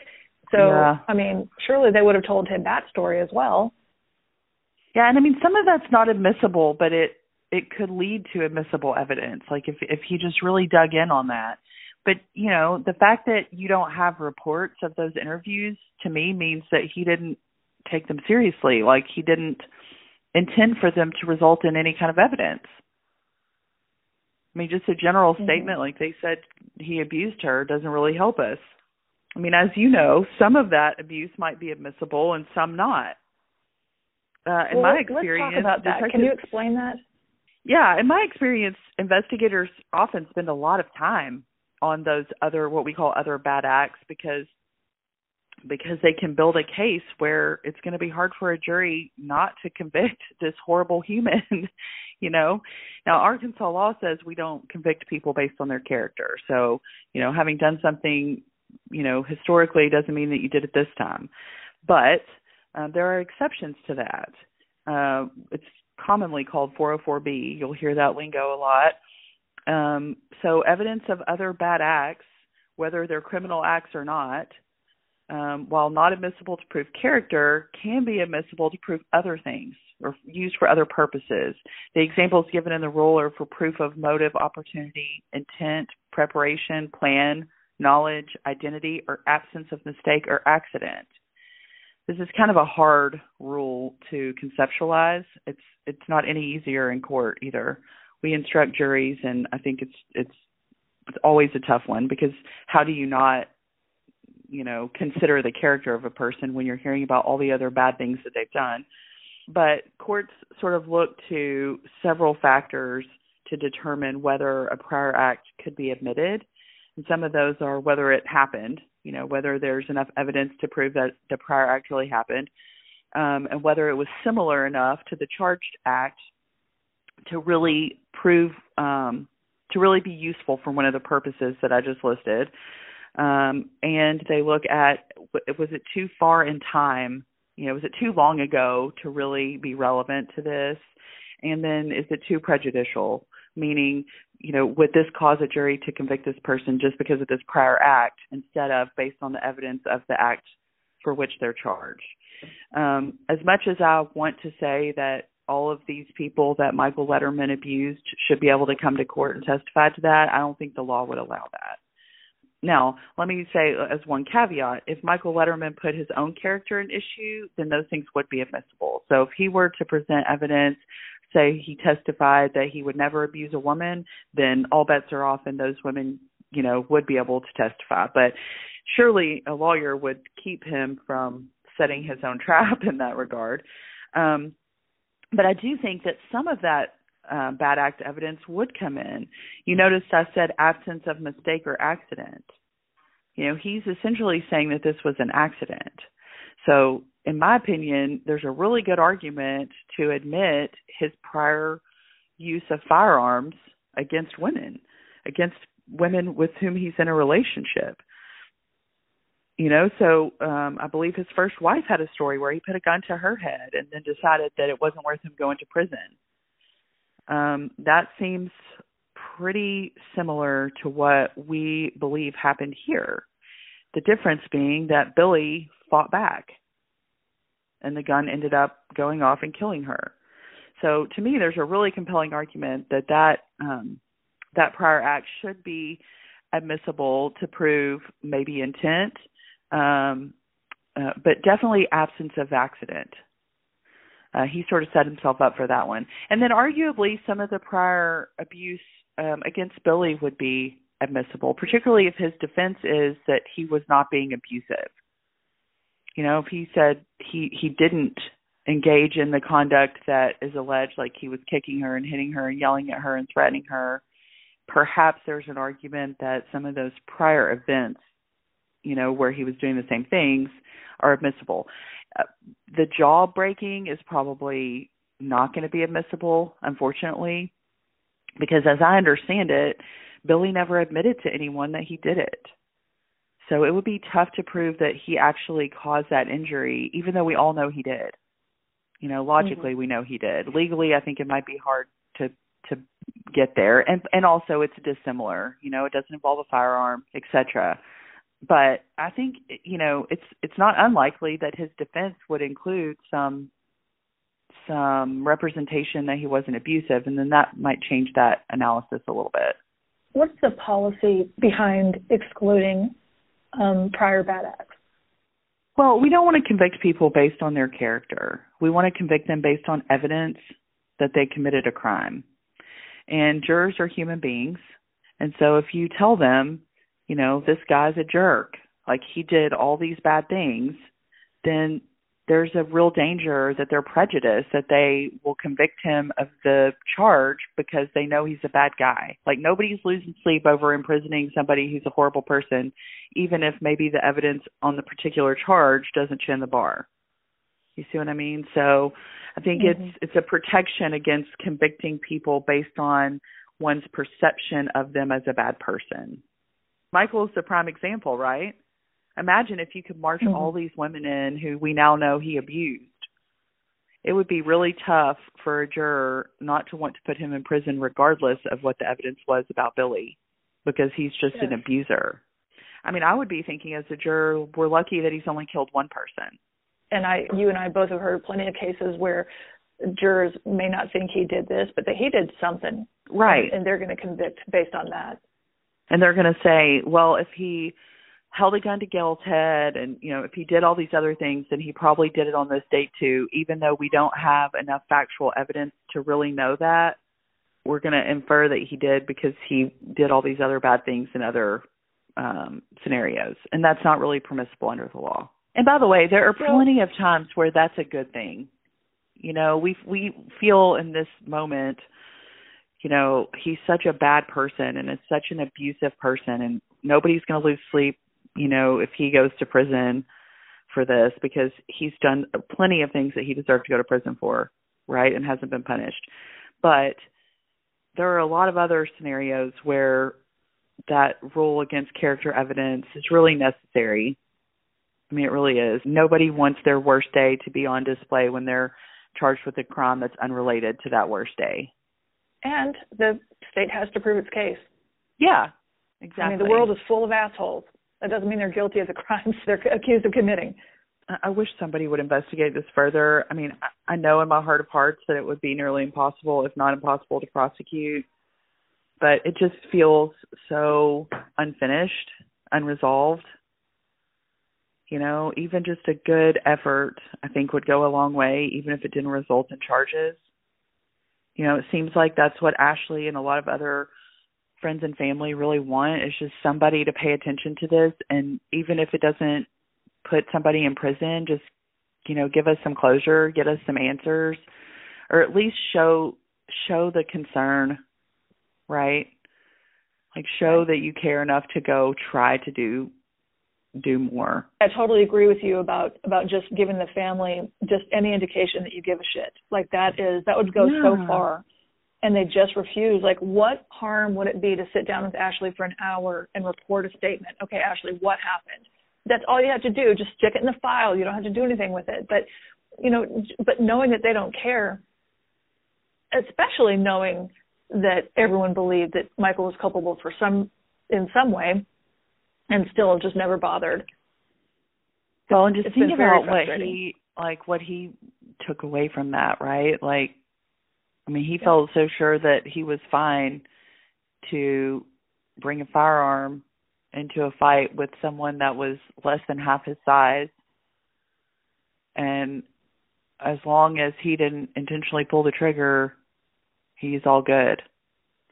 So, yeah. I mean, surely they would have told him that story as well. Yeah, and I mean, some of that's not admissible, but it it could lead to admissible evidence. Like if if he just really dug in on that but you know the fact that you don't have reports of those interviews to me means that he didn't take them seriously like he didn't intend for them to result in any kind of evidence i mean just a general mm-hmm. statement like they said he abused her doesn't really help us i mean as you know some of that abuse might be admissible and some not. Uh in well, my experience let's talk about that. can you explain that? Yeah in my experience investigators often spend a lot of time on those other what we call other bad acts because because they can build a case where it's going to be hard for a jury not to convict this horrible human you know? Now arkansas law says we don't convict people based on their character. So you know having done something you know historically doesn't mean that you did it this time. But uh, there are exceptions to that. Uh, it's commonly called 404b you'll hear that lingo a lot. Um, so evidence of other bad acts, whether they're criminal acts or not, um, while not admissible to prove character, can be admissible to prove other things or used for other purposes. The examples given in the rule are for proof of motive, opportunity, intent, preparation, plan, knowledge, identity, or absence of mistake or accident. This is kind of a hard rule to conceptualize. It's it's not any easier in court either we instruct juries, and I think it's it's it's always a tough one because how do you not you know consider the character of a person when you're hearing about all the other bad things that they've done but courts sort of look to several factors to determine whether a prior act could be admitted and some of those are whether it happened you know whether there's enough evidence to prove that the prior actually happened um, and whether it was similar enough to the charged act to really prove um, to really be useful for one of the purposes that I just listed. Um, and they look at was it too far in time? You know, was it too long ago to really be relevant to this? And then is it too prejudicial? Meaning, you know, would this cause a jury to convict this person just because of this prior act instead of based on the evidence of the act for which they're charged? Um, as much as I want to say that all of these people that Michael Letterman abused should be able to come to court and testify to that. I don't think the law would allow that. Now, let me say as one caveat, if Michael Letterman put his own character in issue, then those things would be admissible. So if he were to present evidence, say he testified that he would never abuse a woman, then all bets are off and those women, you know, would be able to testify. But surely a lawyer would keep him from setting his own trap in that regard. Um, but I do think that some of that uh, bad act evidence would come in. You noticed I said absence of mistake or accident. You know, he's essentially saying that this was an accident. So, in my opinion, there's a really good argument to admit his prior use of firearms against women, against women with whom he's in a relationship. You know so um i believe his first wife had a story where he put a gun to her head and then decided that it wasn't worth him going to prison. Um that seems pretty similar to what we believe happened here. The difference being that billie fought back and the gun ended up going off and killing her So to me, there's a really compelling argument that that um, that prior act should be admissible to prove maybe intent, um, uh, but definitely absence of accident. Uh, he sort of set himself up for that one. And then arguably some of the prior abuse um, against Billie would be admissible, particularly if his defense is that he was not being abusive. You know, if he said he he didn't engage in the conduct that is alleged, like he was kicking her and hitting her and yelling at her and threatening her, perhaps there's an argument that some of those prior events, you know, where he was doing the same things, are admissible. Uh, the jaw breaking is probably not going to be admissible, unfortunately, because as I understand it, Billie never admitted to anyone that he did it. So it would be tough to prove that he actually caused that injury, even though we all know he did. You know, logically mm-hmm. we know he did. Legally, I think it might be hard to to get there, and and also it's dissimilar. You know, it doesn't involve a firearm, etc. But I think you know it's it's not unlikely that his defense would include some some representation that he wasn't abusive, and then that might change that analysis a little bit. What's the policy behind excluding um, prior bad acts? Well, we don't want to convict people based on their character. We want to convict them based on evidence that they committed a crime. And jurors are human beings. And so if you tell them, you know, this guy's a jerk, like he did all these bad things, then there's a real danger that they're prejudiced that they will convict him of the charge because they know he's a bad guy. Like nobody's losing sleep over imprisoning somebody who's a horrible person, even if maybe the evidence on the particular charge doesn't chin the bar. You see what I mean? So I think mm-hmm. it's it's a protection against convicting people based on one's perception of them as a bad person. Michael is the prime example, right? Imagine if you could march mm-hmm. all these women in who we now know he abused. It would be really tough for a juror not to want to put him in prison regardless of what the evidence was about Billie because he's just yes. an abuser. I mean, I would be thinking as a juror, we're lucky that he's only killed one person. And I you and I both have heard plenty of cases where jurors may not think he did this, but that he did something. Right. And, and they're going to convict based on that. And they're going to say, well, if he held a gun to Gail's head and you know if he did all these other things then he probably did it on this date too. Even though we don't have enough factual evidence to really know that we're going to infer that he did because he did all these other bad things in other um scenarios. And that's not really permissible under the law. And by the way there are plenty of times where that's a good thing. You know we we feel in this moment you know he's such a bad person and is such an abusive person and nobody's going to lose sleep you know, if he goes to prison for this because he's done plenty of things that he deserved to go to prison for, right? And hasn't been punished. But there are a lot of other scenarios where that rule against character evidence is really necessary. I mean, it really is. Nobody wants their worst day to be on display when they're charged with a crime that's unrelated to that worst day. And the state has to prove its case. Yeah, exactly. I mean, the world is full of assholes. That doesn't mean they're guilty of the crimes they're accused of committing. I wish somebody would investigate this further. I mean, I know in my heart of hearts that it would be nearly impossible, if not impossible, to prosecute, but it just feels so unfinished, unresolved. You know, even just a good effort, I think, would go a long way, even if it didn't result in charges. You know, it seems like that's what Ashly and a lot of other friends and family really want is just somebody to pay attention to this. And even if it doesn't put somebody in prison just you know give us some closure get us some answers or at least show show the concern right? Like show that you care enough to go try to do do more. I totally agree with you about about just giving the family just any indication that you give a shit. Like that is that would go yeah. so far and they just refuse. Like, what harm would it be to sit down with Ashly for an hour and report a statement? Okay, Ashly, what happened? That's all you have to do. Just stick it in the file. You don't have to do anything with it. But, you know, but knowing that they don't care, especially knowing that everyone believed that Michael was culpable for some, in some way, and still just never bothered. Well, and just think about what he, like, what he took away from that, right? Like, I mean, he felt so sure that he was fine to bring a firearm into a fight with someone that was less than half his size. And as long as he didn't intentionally pull the trigger, he's all good.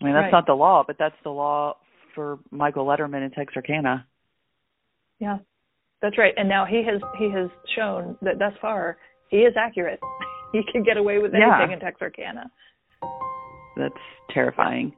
I mean, that's Right. not the law, but that's the law for Michael Letterman in Texarkana. Yeah, that's right. And now he has he has shown that thus far he is accurate. he can get away with Yeah. anything in Texarkana. That's terrifying.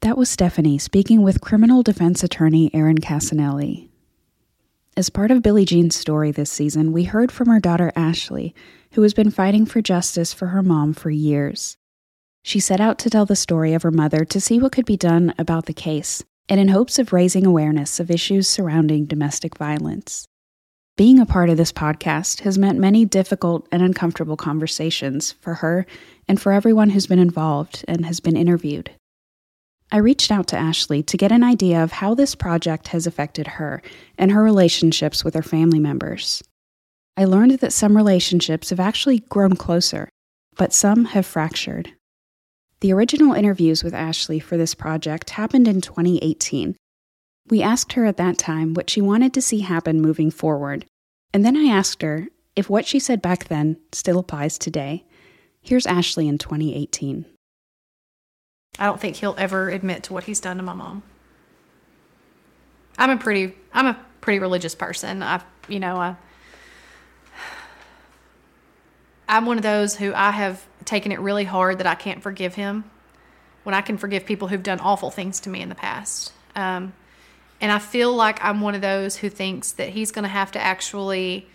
That was Stephanie speaking with criminal defense attorney Erin Cassinelli. As part of Billie Jean's story this season, we heard from her daughter Ashly, who has been fighting for justice for her mom for years. She set out to tell the story of her mother to see what could be done about the case, and in hopes of raising awareness of issues surrounding domestic violence. Being a part of this podcast has meant many difficult and uncomfortable conversations for her and for everyone who's been involved and has been interviewed. I reached out to Ashly to get an idea of how this project has affected her and her relationships with her family members. I learned that some relationships have actually grown closer, but some have fractured. The original interviews with Ashly for this project happened in 2018. We asked her at that time what she wanted to see happen moving forward, and then I asked her if what she said back then still applies today. Here's Ashly in 2018. I don't think he'll ever admit to what he's done to my mom. I'm a pretty I'm a pretty religious person. I you know, I I'm one of those who I have taken it really hard that I can't forgive him when I can forgive people who've done awful things to me in the past. Um, and I feel like I'm one of those who thinks that he's going to have to actually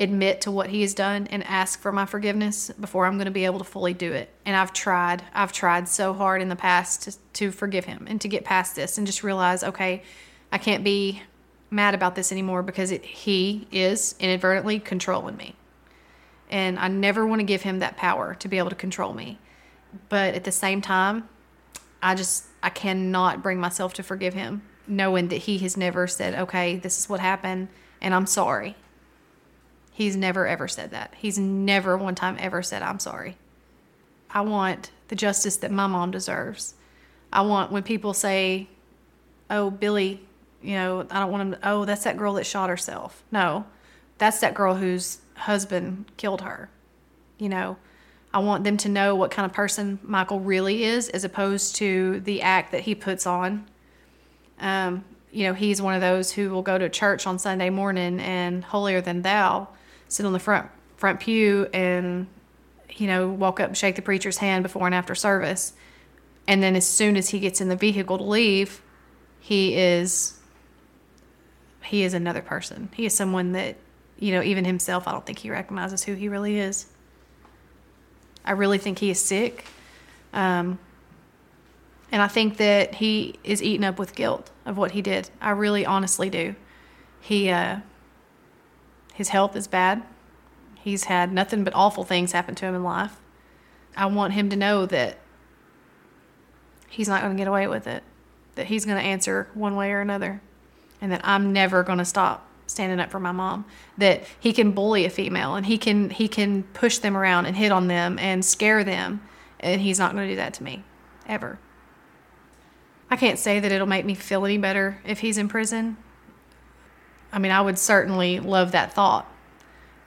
admit to what he has done and ask for my forgiveness before I'm going to be able to fully do it. And I've tried. I've tried so hard in the past to, to forgive him and to get past this and just realize, okay, I can't be mad about this anymore because it, he is inadvertently controlling me. And I never want to give him that power to be able to control me. But at the same time, I just I cannot bring myself to forgive him knowing that he has never said, "Okay, this is what happened and I'm sorry." He's never ever said that. He's never one time ever said, "I'm sorry." I want the justice that my mom deserves. I want when people say, "Oh, Billie, you know, I don't want him to, oh, that's that girl that shot herself." No. That's that girl whose husband killed her. You know, I want them to know what kind of person Michael really is as opposed to the act that he puts on. Um, you know, he's one of those who will go to church on Sunday morning and holier than thou sit on the front front pew and you know, walk up and shake the preacher's hand before and after service. And then as soon as he gets in the vehicle to leave, he is he is another person. He is someone that, you know, even himself I don't think he recognizes who he really is. I really think he is sick. Um, and I think that he is eaten up with guilt of what he did. I really honestly do. He, uh, his health is bad. He's had nothing but awful things happen to him in life. I want him to know that he's not going to get away with it, that he's going to answer one way or another, and that I'm never going to stop standing up for my mom that he can bully a female and he can he can push them around and hit on them and scare them and he's not going to do that to me ever i can't say that it'll make me feel any better if he's in prison i mean i would certainly love that thought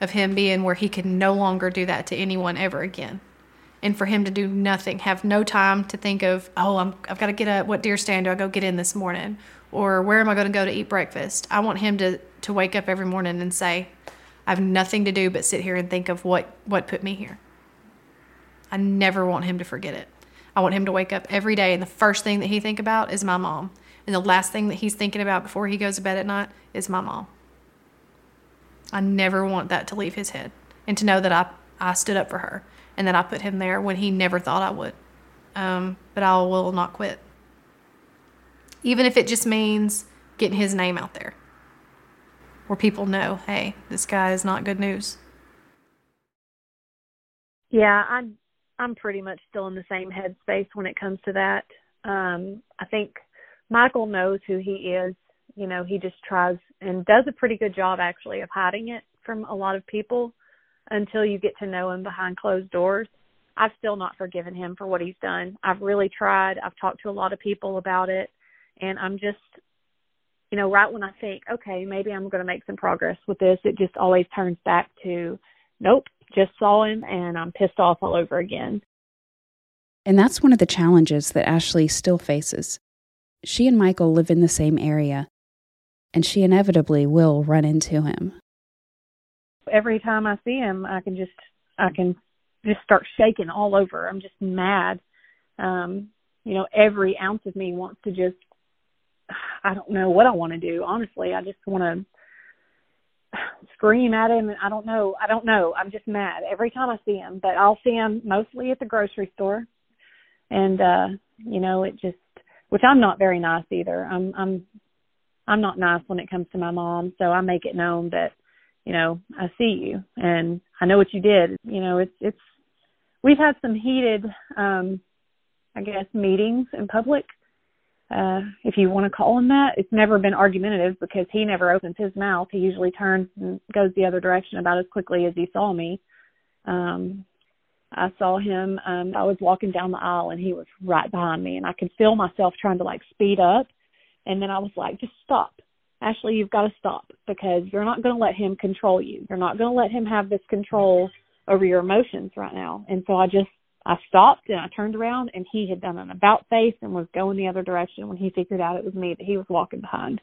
of him being where he can no longer do that to anyone ever again and for him to do nothing have no time to think of oh I'm, i've got to get up what deer stand do i go get in this morning or where am i going to go to eat breakfast i want him to to wake up every morning and say, I have nothing to do but sit here and think of what, what put me here. I never want him to forget it. I want him to wake up every day and the first thing that he think about is my mom. And the last thing that he's thinking about before he goes to bed at night is my mom. I never want that to leave his head. And to know that I, I stood up for her and that I put him there when he never thought I would. Um, but I will not quit. Even if it just means getting his name out there where people know, hey, this guy is not good news. Yeah, I'm I'm pretty much still in the same headspace when it comes to that. Um, I think Michael knows who he is. You know, he just tries and does a pretty good job actually of hiding it from a lot of people until you get to know him behind closed doors. I've still not forgiven him for what he's done. I've really tried. I've talked to a lot of people about it and I'm just you know, right when I think, okay, maybe I'm going to make some progress with this, it just always turns back to, nope, just saw him and I'm pissed off all over again. And that's one of the challenges that Ashly still faces. She and Michael live in the same area, and she inevitably will run into him. Every time I see him, I can just I can just start shaking all over. I'm just mad. Um, you know, every ounce of me wants to just I don't know what I want to do. Honestly, I just want to scream at him and I don't know. I don't know. I'm just mad every time I see him, but I'll see him mostly at the grocery store. And uh, you know, it just which I'm not very nice either. I'm I'm I'm not nice when it comes to my mom, so I make it known that you know, I see you and I know what you did. You know, it's it's we've had some heated um I guess meetings in public uh, if you want to call him that. It's never been argumentative because he never opens his mouth. He usually turns and goes the other direction about as quickly as he saw me. Um, I saw him. Um, I was walking down the aisle and he was right behind me, and I could feel myself trying to like speed up. And then I was like, just stop. Ashly, you've got to stop because you're not going to let him control you. You're not going to let him have this control over your emotions right now. And so I just I stopped and I turned around and he had done an about face and was going the other direction when he figured out it was me that he was walking behind.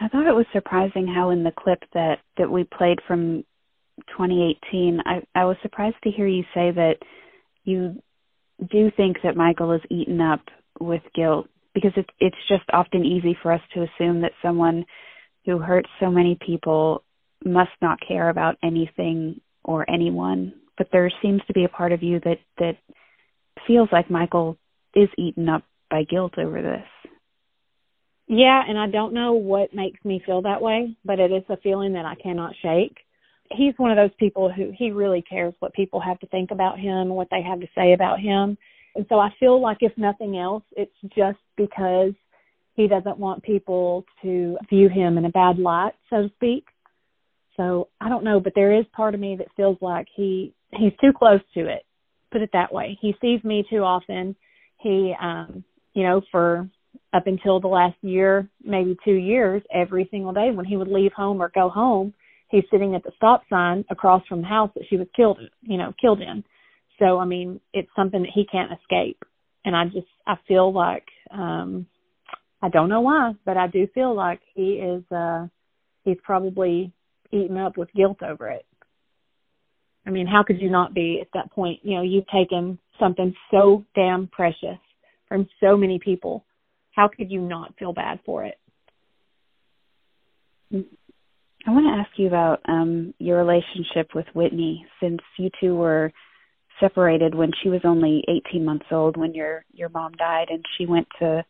I thought it was surprising how in the clip that that we played from 2018, I I was surprised to hear you say that you do think that Michael is eaten up with guilt because it's it's just often easy for us to assume that someone who hurts so many people must not care about anything or anyone but there seems to be a part of you that that feels like Michael is eaten up by guilt over this. Yeah, and I don't know what makes me feel that way, but it is a feeling that I cannot shake. He's one of those people who he really cares what people have to think about him, what they have to say about him. And so I feel like if nothing else, it's just because he doesn't want people to view him in a bad light, so to speak. So I don't know, but there is part of me that feels like he he's too close to it. Put it that way. He sees me too often. He, um, you know, for up until the last year, maybe two years, every single day when he would leave home or go home, he's sitting at the stop sign across from the house that she was killed, you know, killed in. So I mean, it's something that he can't escape. And I just I feel like um I don't know why, but I do feel like he is uh he's probably eaten up with guilt over it. I mean, how could you not be at that point? You know, you've taken something so damn precious from so many people. How could you not feel bad for it? I want to ask you about um, your relationship with Whitney, since you two were separated when she was only 18 months old when your your mom died, and she went to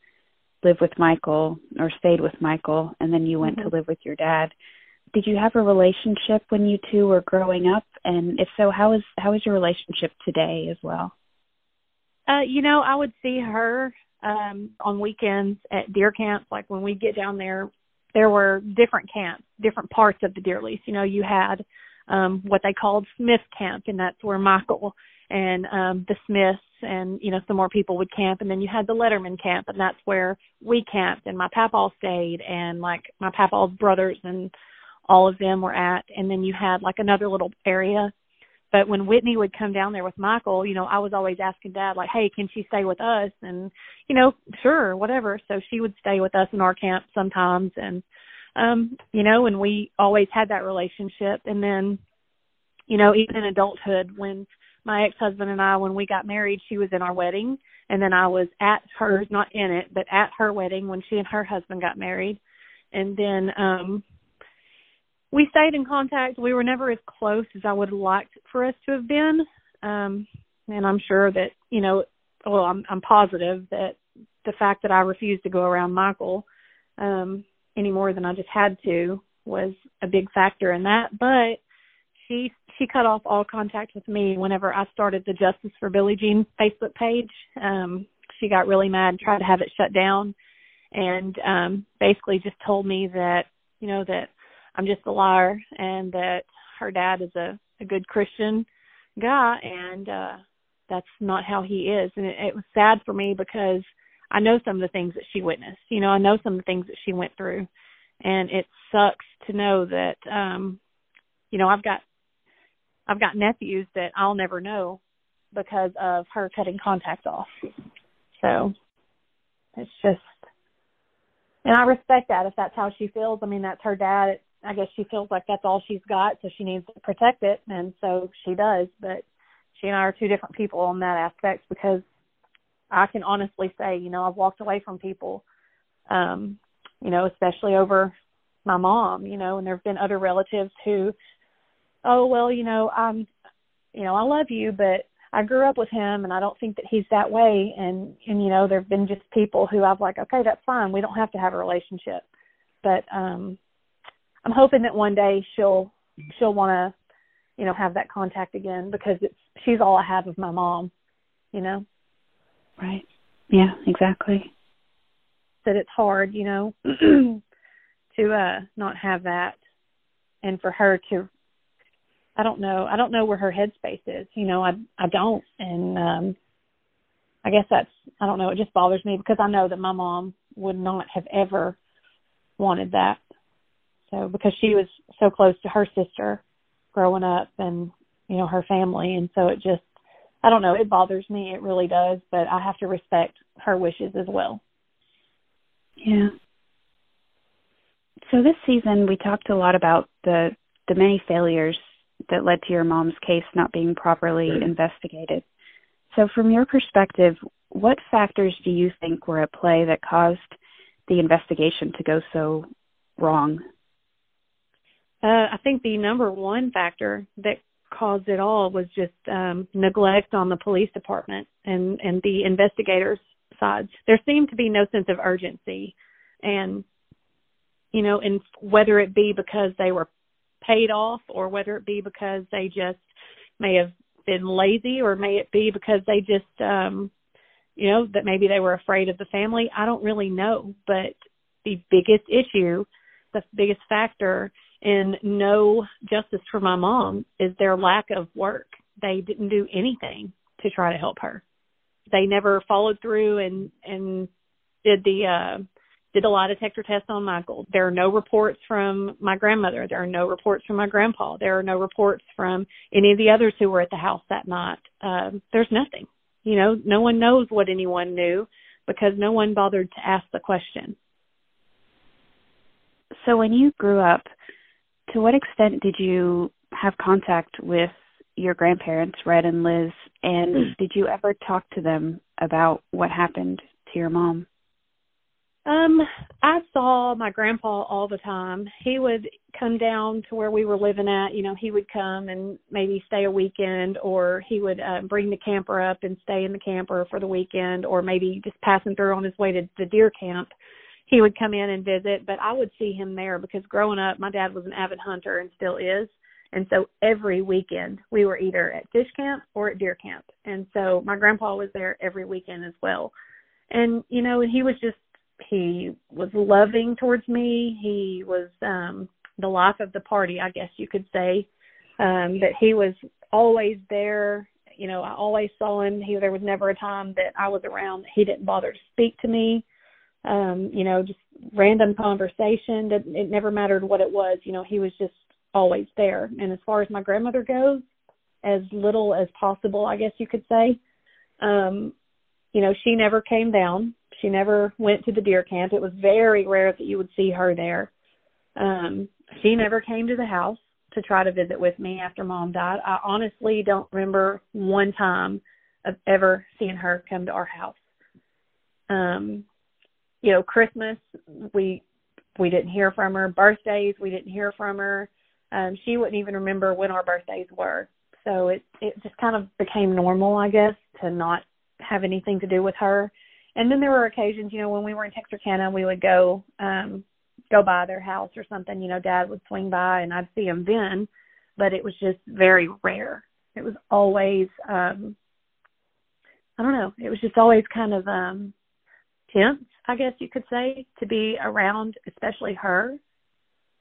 live with Michael or stayed with Michael, and then you went mm-hmm. to live with your dad. Did you have a relationship when you two were growing up? And if so how is how is your relationship today as well? Uh you know i would see her um on weekends at deer camps like when we get down there there were different camps different parts of the deer lease. You know you had um what they called smith camp and that's where michael and um the smiths and you know some more people would camp. And then you had the letterman camp and that's where we camped and my papa stayed and like my papa's brothers and all of them were at. And then you had like another little area but when Whitney would come down there with Michael, you know, I was always asking dad like, "Hey, can she stay with us?" and you know, sure, whatever. So she would stay with us in our camp sometimes and um, you know, and we always had that relationship and then you know, even in adulthood when my ex-husband and I when we got married, she was in our wedding and then I was at hers, not in it, but at her wedding when she and her husband got married. And then um we stayed in contact. We were never as close as I would have liked for us to have been. Um, and I'm sure that, you know, well, I'm, I'm positive that the fact that I refused to go around Michael, um, any more than I just had to was a big factor in that. But she, she cut off all contact with me whenever I started the Justice for Billie Jean Facebook page. Um, she got really mad tried to have it shut down, and um, basically just told me that you know that I'm just a liar and that her dad is a, a good Christian guy and uh that's not how he is and it, it was sad for me because I know some of the things that she witnessed. You know, I know some of the things that she went through and it sucks to know that um you know, I've got I've got nephews that I'll never know because of her cutting contact off. So it's just and I respect that if that's how she feels. I mean, that's her dad. It, I guess she feels like that's all she's got, so she needs to protect it, and so she does. But she and I are two different people on that aspect because I can honestly say, you know, I've walked away from people, um, you know, especially over my mom, you know, and there've been other relatives who, oh well, you know, I'm, you know, I love you, but I grew up with him and I don't think that he's that way and and you know there've been just people who I've like okay that's fine we don't have to have a relationship but um I'm hoping that one day she'll she'll want to you know have that contact again because it's she's all I have of my mom you know? Right. Yeah exactly. That it's hard you know to uh not have that and for her to I don't know I don't know where her headspace is you know I I don't. And um I guess that's I don't know it just bothers me because I know that my mom would not have ever wanted that so because she was so close to her sister growing up and you know her family. And so it just I don't know it bothers me. It really does. But I have to respect her wishes as well. Yeah. So this season we talked a lot about the the many failures that led to your mom's case not being properly investigated. So from your perspective, what factors do you think were at play that caused the investigation to go so wrong? Uh, I think the number one factor that caused it all was just um, neglect on the police department and and the investigators' sides. There seemed to be no sense of urgency, and you know, and whether it be because they were paid off or whether it be because they just may have been lazy or may it be because they just um you know that maybe they were afraid of the family i don't really know but the biggest issue the biggest factor in no justice for my mom is their lack of work they didn't do anything to try to help her they never followed through and and did the uh did a lie detector test on Michael. There are no reports from my grandmother. There are no reports from my grandpa. There are no reports from any of the others who were at the house that night. Um, there's nothing. You know, no one knows what anyone knew because no one bothered to ask the question. So when you grew up, to what extent did you have contact with your grandparents, Red and Liz, and did you ever talk to them about what happened to your mom? Um, I saw my grandpa all the time. He would come down to where we were living at. You know, he would come and maybe stay a weekend, or he would uh, bring the camper up and stay in the camper for the weekend, or maybe just passing through on his way to the deer camp. He would come in and visit, but I would see him there because growing up, my dad was an avid hunter and still is. And so every weekend we were either at fish camp or at deer camp. And so my grandpa was there every weekend as well. And, you know, he was just he was loving towards me. He was um the life of the party, I guess you could say. Um that he was always there. You know, I always saw him. He there was never a time that I was around he didn't bother to speak to me. Um, you know, just random conversation that it never mattered what it was, you know, he was just always there. And as far as my grandmother goes, as little as possible, I guess you could say. Um, you know, she never came down. She never went to the deer camp. It was very rare that you would see her there. Um, she never came to the house to try to visit with me after mom died. I honestly don't remember one time of ever seeing her come to our house. Um, you know, Christmas we we didn't hear from her. Birthdays we didn't hear from her. Um, she wouldn't even remember when our birthdays were. So it it just kind of became normal, I guess, to not have anything to do with her. And then there were occasions, you know, when we were in Texarkana, we would go um go by their house or something. You know, Dad would swing by and I'd see him then. but it was just very rare. It was always um I don't know, it was just always kind of um tense, I guess you could say, to be around especially her.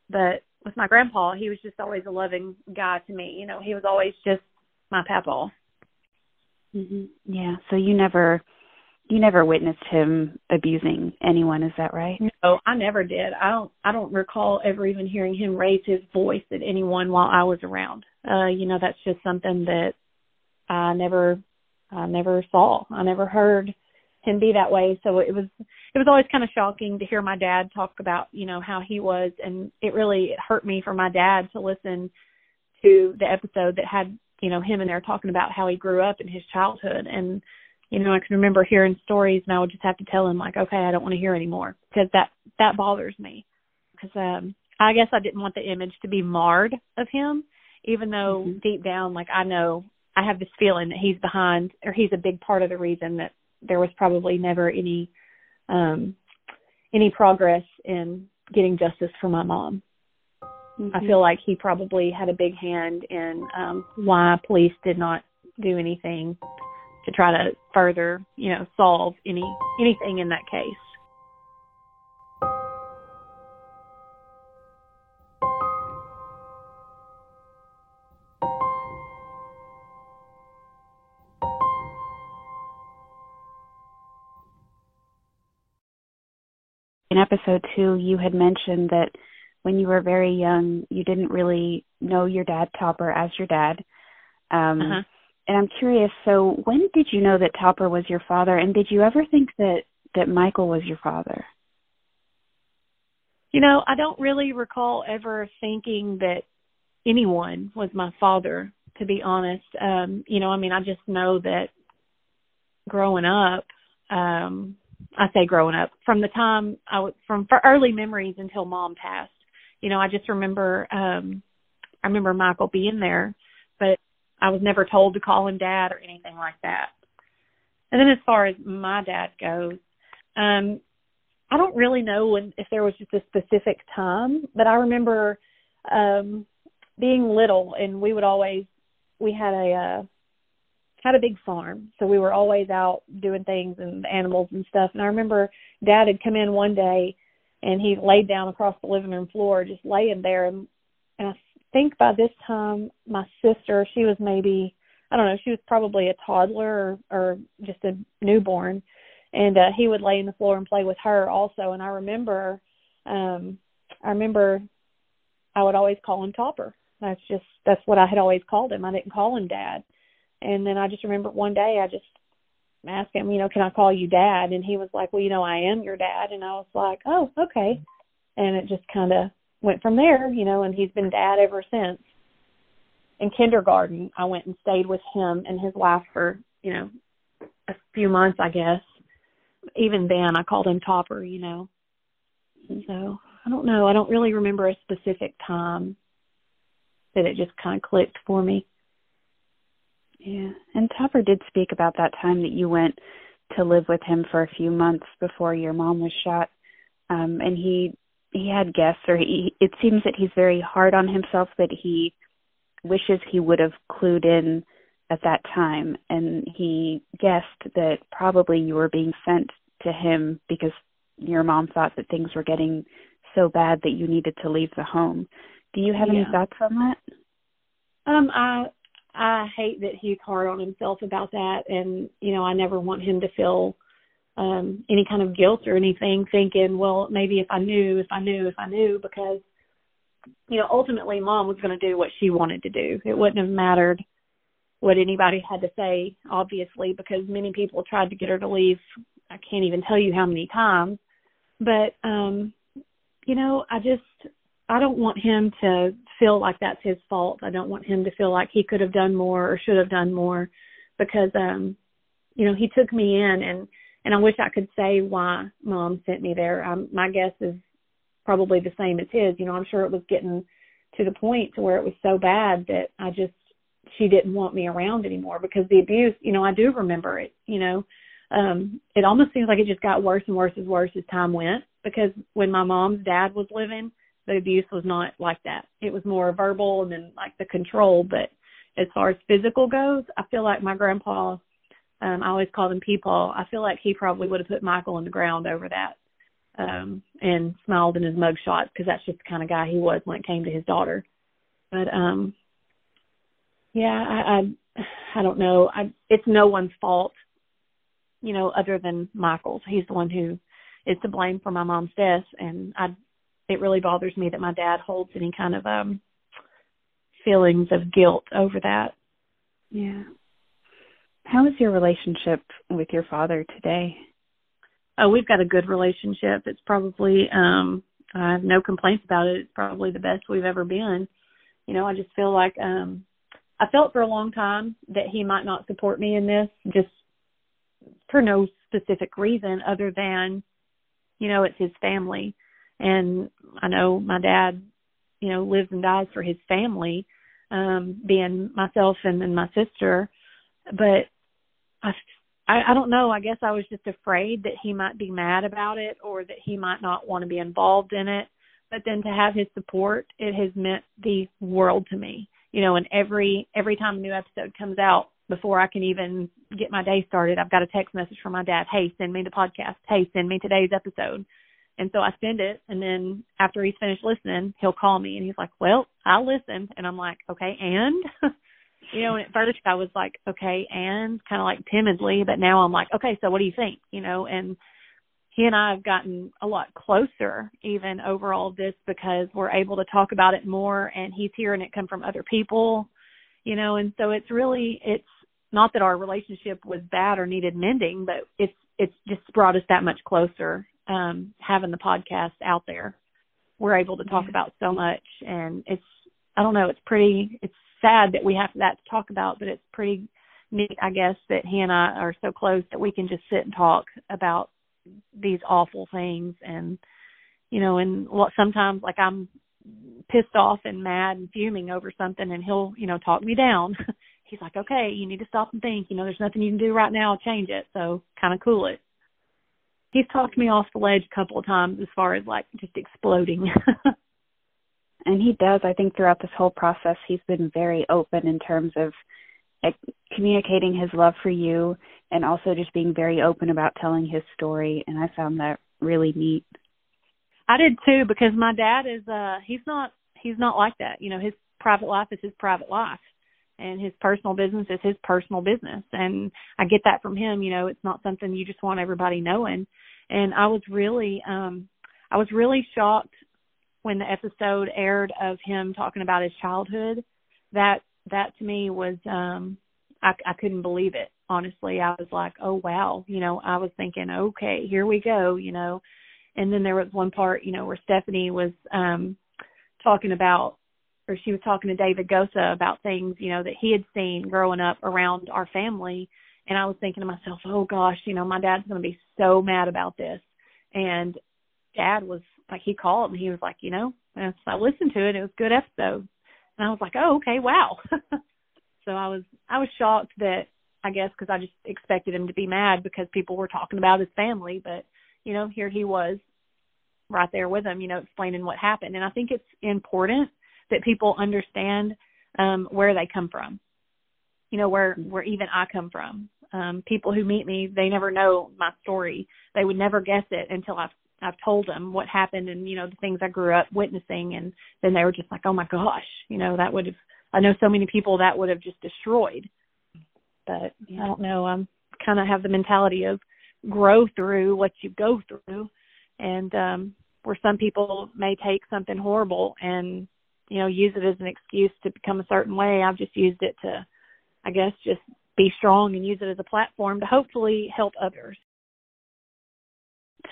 But with my grandpa, he was just always a loving guy to me. You know, he was always just my papa. hmm Yeah. So you never you never witnessed him abusing anyone, is that right? No, I never did. I don't I don't recall ever even hearing him raise his voice at anyone while I was around. Uh, you know, that's just something that I never I never saw. I never heard him be that way. So it was it was always kind of shocking to hear my dad talk about, you know, how he was and it really it hurt me for my dad to listen to the episode that had, you know, him in there talking about how he grew up in his childhood and you know, I can remember hearing stories and I would just have to tell him like, okay, I don't want to hear anymore because that that bothers me. Because um I guess I didn't want the image to be marred of him, even though mm-hmm. deep down, like I know I have this feeling that he's behind or he's a big part of the reason that there was probably never any um any progress in getting justice for my mom. Mm-hmm. I feel like he probably had a big hand in um why police did not do anything to try to further, you know, solve any anything in that case. In episode two, you had mentioned that when you were very young, you didn't really know your dad, Topper, as your dad. Um, uh-huh and I'm curious. So, when did you know that Topper was your father, and did you ever think that that Michael was your father? You know, I don't really recall ever thinking that anyone was my father. To be honest, um, you know, I mean, I just know that growing up, um, I say growing up from the time I was from for early memories until mom passed. You know, I just remember, um, I remember Michael being there, but I was never told to call him dad or anything like that. And then as far as my dad goes, um, I don't really know when if there was just a specific time, but I remember um being little and we would always we had a uh had a big farm, so we were always out doing things and animals and stuff. And I remember dad had come in one day and he laid down across the living room floor just laying there and and I think by this time my sister, she was maybe I don't know, she was probably a toddler or, or just a newborn and uh he would lay in the floor and play with her also and I remember um I remember I would always call him Topper. That's just that's what I had always called him. I didn't call him dad. And then I just remember one day I just asked him, you know, can I call you dad? And he was like, well, you know, I am your dad. And I was like, oh, okay. And it just kind of went from there, you know, and he's been dad ever since. In kindergarten, I went and stayed with him and his wife for, you know, a few months, I guess. Even then, I called him Topper, you know. So I don't know. I don't really remember a specific time that it just kind of clicked for me. Yeah, and Topper did speak about that time that you went to live with him for a few months before your mom was shot. Um, and he he had guests or he it seems that he's very hard on himself that he wishes he would have clued in at that time and he guessed that probably you were being sent to him because your mom thought that things were getting so bad that you needed to leave the home. Do you have yeah. any thoughts on that? Um I I hate that he's hard on himself about that and you know I never want him to feel um any kind of guilt or anything thinking well maybe if i knew if i knew if i knew because you know ultimately mom was going to do what she wanted to do. It wouldn't have mattered what anybody had to say obviously because many people tried to get her to leave i can't even tell you how many times. But um you know i just i don't want him to feel like that's his fault i don't want him to feel like he could have done more or should have done more because um you know he took me in and and I wish I could say why mom sent me there. Um, my guess is probably the same as his. You know, I'm sure it was getting to the point to where it was so bad that I just she didn't want me around anymore because the abuse, you know, I do remember it, you know. Um it almost seems like it just got worse and worse and worse as time went because when my mom's dad was living, the abuse was not like that. It was more verbal and then like the control. But as far as physical goes, I feel like my grandpa, um, I always called him Peepaw. I feel like he probably would have put Michael on the ground over that um, and smiled in his mug shots because that's just the kind of guy he was when it came to his daughter. But um, yeah, I, I I don't know. I it's no one's fault, you know, other than Michael's. He's the one who is to blame for my mom's death, and I it really bothers me that my dad holds any kind of um feelings of guilt over that. Yeah. How is your relationship with your father today? Oh, we've got a good relationship. It's probably um I have no complaints about it. It's probably the best we've ever been. You know, I just feel like um I felt for a long time that he might not support me in this just for no specific reason other than you know, it's his family. And I know my dad, you know, lives and dies for his family, um, being myself and then my sister. But I, I, I don't know. I guess I was just afraid that he might be mad about it or that he might not want to be involved in it. But then to have his support, it has meant the world to me. You know, and every every time a new episode comes out, before I can even get my day started, I've got a text message from my dad. Hey, send me the podcast. Hey, send me today's episode. And so I send it, and then after he's finished listening, he'll call me and he's like, "Well, I'll listen." And I'm like, "Okay, and." you know, and at first I was like, "Okay, and," kind of like timidly, but now I'm like, "Okay, so what do you think?" You know, and he and I have gotten a lot closer even over all this because we're able to talk about it more, and he's hearing it come from other people, you know, and so it's really it's not that our relationship was bad or needed mending, but it's it's just brought us that much closer um, having the podcast out there. We're able to talk yeah. about so much, and it's I don't know, it's pretty. It's sad that we have that to talk about, but it's pretty neat, I guess, that he and I are so close that we can just sit and talk about these awful things, and you know, and what sometimes like I'm pissed off and mad and fuming over something, and he'll you know talk me down. He's like, okay, you need to stop and think. You know, there's nothing you can do right now. Change it. So kind of cool it he's talked me off the ledge a couple of times as far as like just exploding. and he does. I think throughout this whole process, he's been very open in terms of like, communicating his love for you and also just being very open about telling his story. And I found that really neat. I did too because my dad is uh he's not he's not like that. You know, his private life is his private life and his personal business is his personal business and i get that from him you know it's not something you just want everybody knowing and i was really um i was really shocked when the episode aired of him talking about his childhood. That that to me was um i i couldn't believe it honestly. I was like oh wow. You know i was thinking okay here we go you know. And then there was one part you know where stephanie was um talking about or she was talking to David Gosa about things, you know, that he had seen growing up around our family. And I was thinking to myself, oh gosh, you know, my dad's going to be so mad about this. And dad was like, he called and he was like, you know, I listened to it. It was a good episode. And I was like, oh, okay, wow. so I was, I was shocked that I guess because I just expected him to be mad because people were talking about his family. But, you know, here he was right there with him, you know, explaining what happened. And I think it's important that people understand um, where they come from. You know, where where even I come from. Um, people who meet me, they never know my story. They would never guess it until I've I've told them what happened and you know the things I grew up witnessing, and then they were just like, "Oh my gosh," you know, that would have. I know so many people that would have just destroyed. But yeah. I don't know. I'm kind of have the mentality of grow through what you go through, and um where some people may take something horrible and you know use it as an excuse to become a certain way i've just used it to i guess just be strong and use it as a platform to hopefully help others.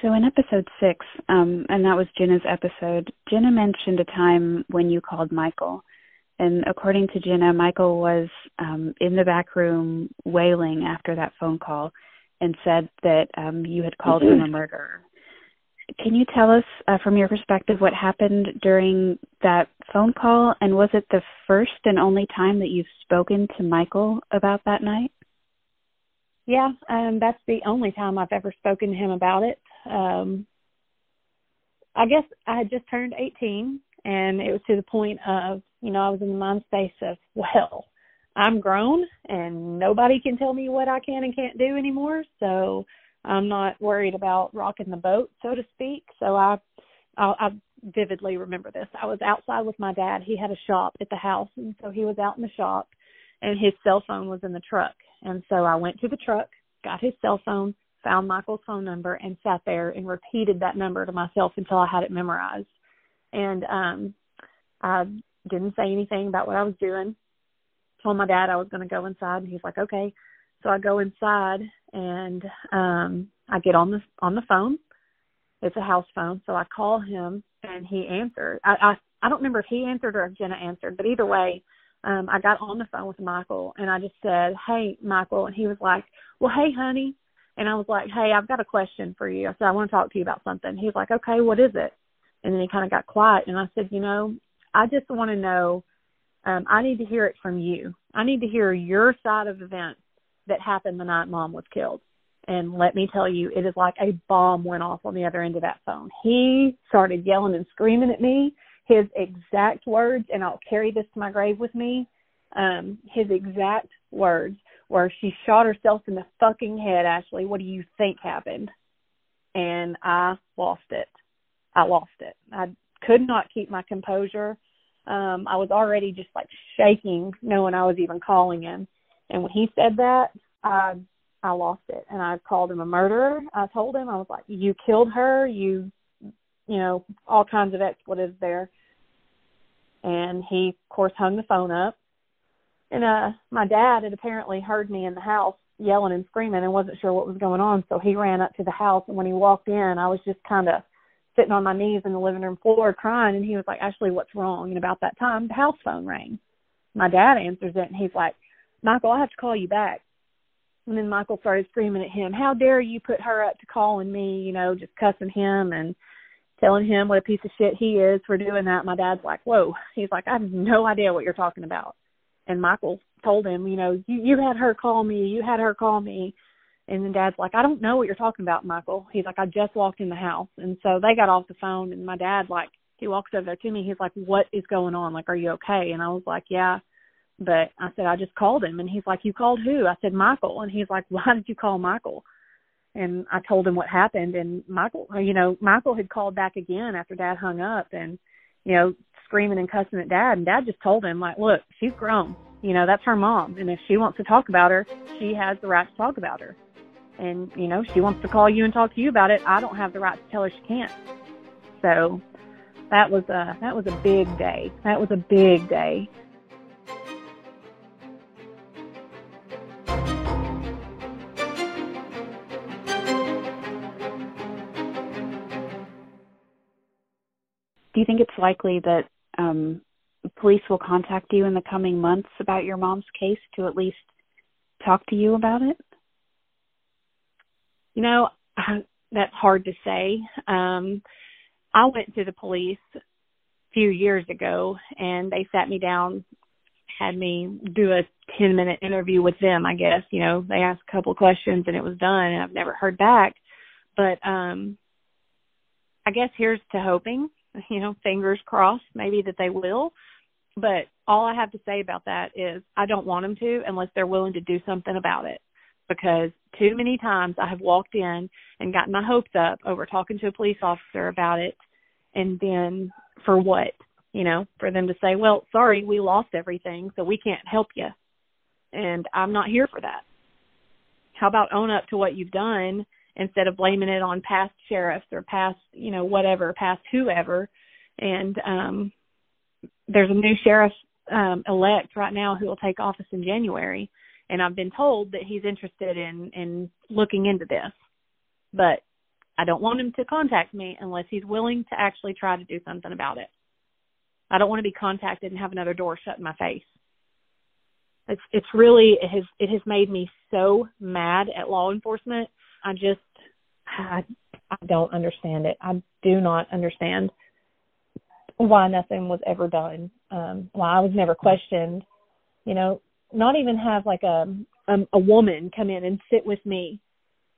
So in episode six um and that was jenna's episode jenna mentioned a time when you called michael. And according to jenna michael was um in the back room wailing after that phone call and said that um you had called him a murderer can you tell us, uh, from your perspective, what happened during that phone call? And was it the first and only time that you've spoken to Michael about that night? Yeah, um, that's the only time I've ever spoken to him about it. Um, I guess I had just turned 18 and it was to the point of, you know, I was in the mind space of, well, I'm grown and nobody can tell me what I can and can't do anymore. So I'm not worried about rocking the boat, so to speak. So I, I, I vividly remember this. I was outside with my dad. He had a shop at the house, and so he was out in the shop, and his cell phone was in the truck. And so I went to the truck, got his cell phone, found Michael's phone number, and sat there and repeated that number to myself until I had it memorized. And um, I didn't say anything about what I was doing told my dad I was going to go inside, and he's like, okay. So I go inside and um I get on the on the phone. It's a house phone, so I call him and he answered. I I, I don't remember if he answered or if Jenna answered, but either way, um I got on the phone with Michael and I just said, "Hey, Michael," and he was like, "Well, hey, honey." And I was like, "Hey, I've got a question for you." I said, "I want to talk to you about something." He's like, "Okay, what is it?" And then he kind of got quiet, and I said, "You know, I just want to know um, I need to hear it from you. I need to hear your side of events that happened the night mom was killed. And let me tell you, it is like a bomb went off on the other end of that phone. He started yelling and screaming at me. His exact words, and I'll carry this to my grave with me. Um, his exact words were, "She shot herself in the fucking head." Ashly, what do you think happened? And I lost it. I lost it. I could not keep my composure um, I was already just like shaking knowing I was even calling him. And when he said that, I I lost it and I called him a murderer. I told him I was like, "You killed her. You, you know, all kinds of expletives there." And he, of course, hung the phone up. And uh, my dad had apparently heard me in the house yelling and screaming and wasn't sure what was going on, so he ran up to the house. And when he walked in, I was just kind of sitting on my knees in the living room floor crying and he was like, Ashly, what's wrong? And about that time the house phone rang. My dad answers it and he's like, Michael, I have to call you back. And then Michael started screaming at him, How dare you put her up to calling me, you know, just cussing him and telling him what a piece of shit he is for doing that. My dad's like, Whoa. He's like, I have no idea what you're talking about. And Michael told him, you know, you, you had her call me, you had her call me and then dad's like, I don't know what you're talking about, Michael. He's like, I just walked in the house. And so they got off the phone and my dad like he walks over to me, he's like, What is going on? Like, are you okay? And I was like, Yeah. But I said, I just called him. And he's like, You called who? I said, Michael. And he's like, Why did you call Michael? And I told him what happened and Michael you know, Michael had called back again after dad hung up and, you know, screaming and cussing at dad. And dad just told him like, Look, she's grown. You know, that's her mom. And if she wants to talk about her, she has the right to talk about her. And you know she wants to call you and talk to you about it. I don't have the right to tell her she can't. So that was a that was a big day. That was a big day do you think it's likely that um, police will contact you in the coming months about your mom's case to at least talk to you about it you know, that's hard to say. Um, I went to the police a few years ago and they sat me down, had me do a 10 minute interview with them, I guess. You know, they asked a couple of questions and it was done and I've never heard back. But um I guess here's to hoping, you know, fingers crossed maybe that they will. But all I have to say about that is I don't want them to unless they're willing to do something about it because too many times I have walked in and gotten my hopes up over talking to a police officer about it and then for what? You know, for them to say, "Well, sorry, we lost everything, so we can't help you." And I'm not here for that. How about own up to what you've done instead of blaming it on past sheriffs or past, you know, whatever, past whoever. And um there's a new sheriff um elect right now who will take office in January and I've been told that he's interested in in looking into this. But I don't want him to contact me unless he's willing to actually try to do something about it. I don't want to be contacted and have another door shut in my face. It's it's really it has it has made me so mad at law enforcement. I just I I don't understand it. I do not understand why nothing was ever done. Um why I was never questioned. You know, not even have like a, a a woman come in and sit with me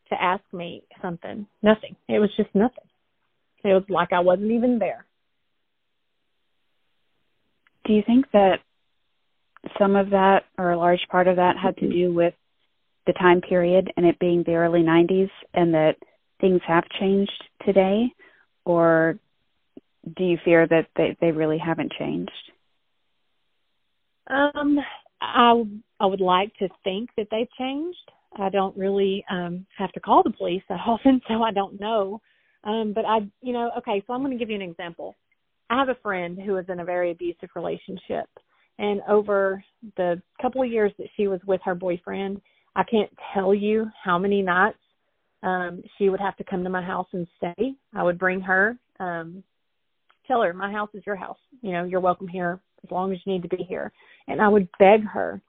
to ask me something. Nothing. It was just nothing. It was like I wasn't even there. Do you think that some of that or a large part of that had to do with the time period and it being the early 90s and that things have changed today? Or do you fear that they they really haven't changed? Um i i would like to think that they've changed. I don't really um have to call the police that often so i don't know. Um but i you know okay so i'm going to give you an example. I have a friend who was in a very abusive relationship and over the couple of years that she was with her boyfriend I can't tell you how many nights um she would have to come to my house and stay. I would bring her, um, tell her my house is your house. You know, you're welcome here as long as you need to be here. And I would beg her,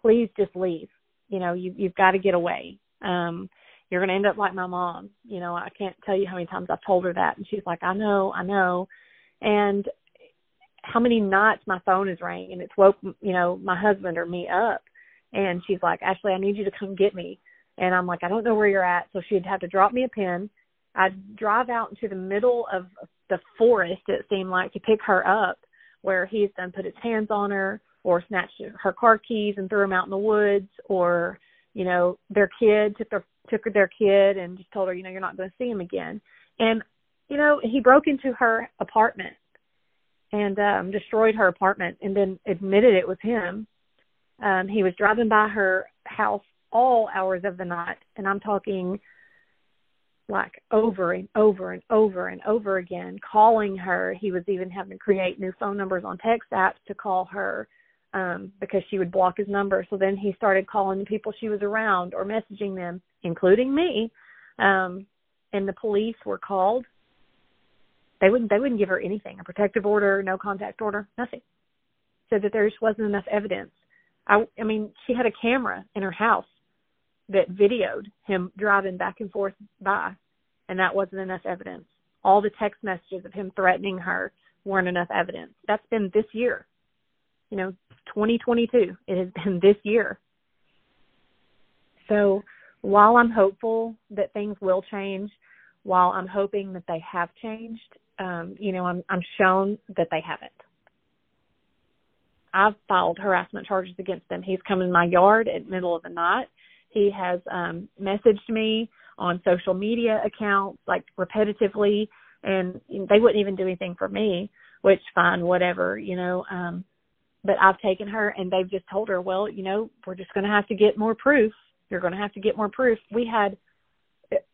please just leave. You know, you you've got to get away. Um you're going to end up like my mom. You know, I can't tell you how many times I've told her that and she's like, "I know, I know." And how many nights my phone is ringing and it's woke, you know, my husband or me up and she's like, Ashly, I need you to come get me. And I'm like, I don't know where you're at. So she'd have to drop me a pin. I'd drive out into the middle of the forest, it seemed like, to pick her up, where he's done put his hands on her or snatched her car keys and threw them out in the woods, or, you know, their kid took their took their kid and just told her, you know, you're not going to see him again. And, you know, he broke into her apartment and um destroyed her apartment and then admitted it was him um, he was driving by her house all hours of the night, and I'm talking like over and over and over and over again, calling her. He was even having to create new phone numbers on text apps to call her um, because she would block his number. So then he started calling the people she was around or messaging them, including me. Um, and the police were called. They wouldn't. They wouldn't give her anything—a protective order, no contact order, nothing. Said that there just wasn't enough evidence I, I mean, she had a camera in her house that videoed him driving back and forth by, and that wasn't enough evidence. All the text messages of him threatening her weren't enough evidence. That's been this year. You know, 2022. It has been this year. So while I'm hopeful that things will change, while I'm hoping that they have changed, um, you know, I'm I'm shown that they haven't. I've filed harassment charges against him. He's come in my yard at middle of the night. He has um messaged me on social media accounts like repetitively and they wouldn't even do anything for me, which fine, whatever, you know. Um but I've taken her and they've just told her, well, you know, we're just going to have to get more proof. You're going to have to get more proof. We had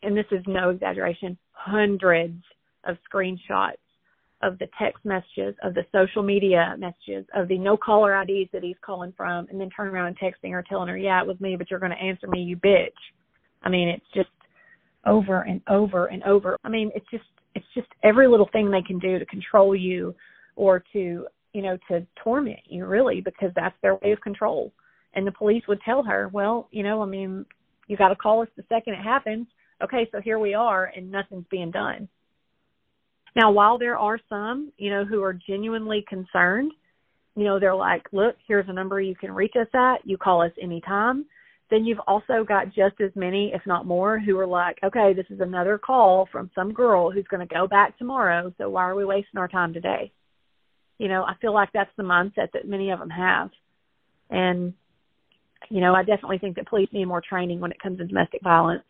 and this is no exaggeration, hundreds of screenshots of the text messages, of the social media messages, of the no caller IDs that he's calling from, and then turn around and texting her, telling her, "Yeah, it was me, but you're going to answer me, you bitch." I mean, it's just over and over and over. I mean, it's just it's just every little thing they can do to control you or to you know to torment you really because that's their way of control. And the police would tell her, "Well, you know, I mean, you got to call us the second it happens." Okay, so here we are, and nothing's being done now, while there are some, you know, who are genuinely concerned, you know, they're like, look, here's a number you can reach us at. You call us anytime. Then you've also got just as many, if not more, who are like, okay, this is another call from some girl who's going to go back tomorrow. So why are we wasting our time today? You know, I feel like that's the mindset that many of them have. And, you know, I definitely think that police need more training when it comes to domestic violence.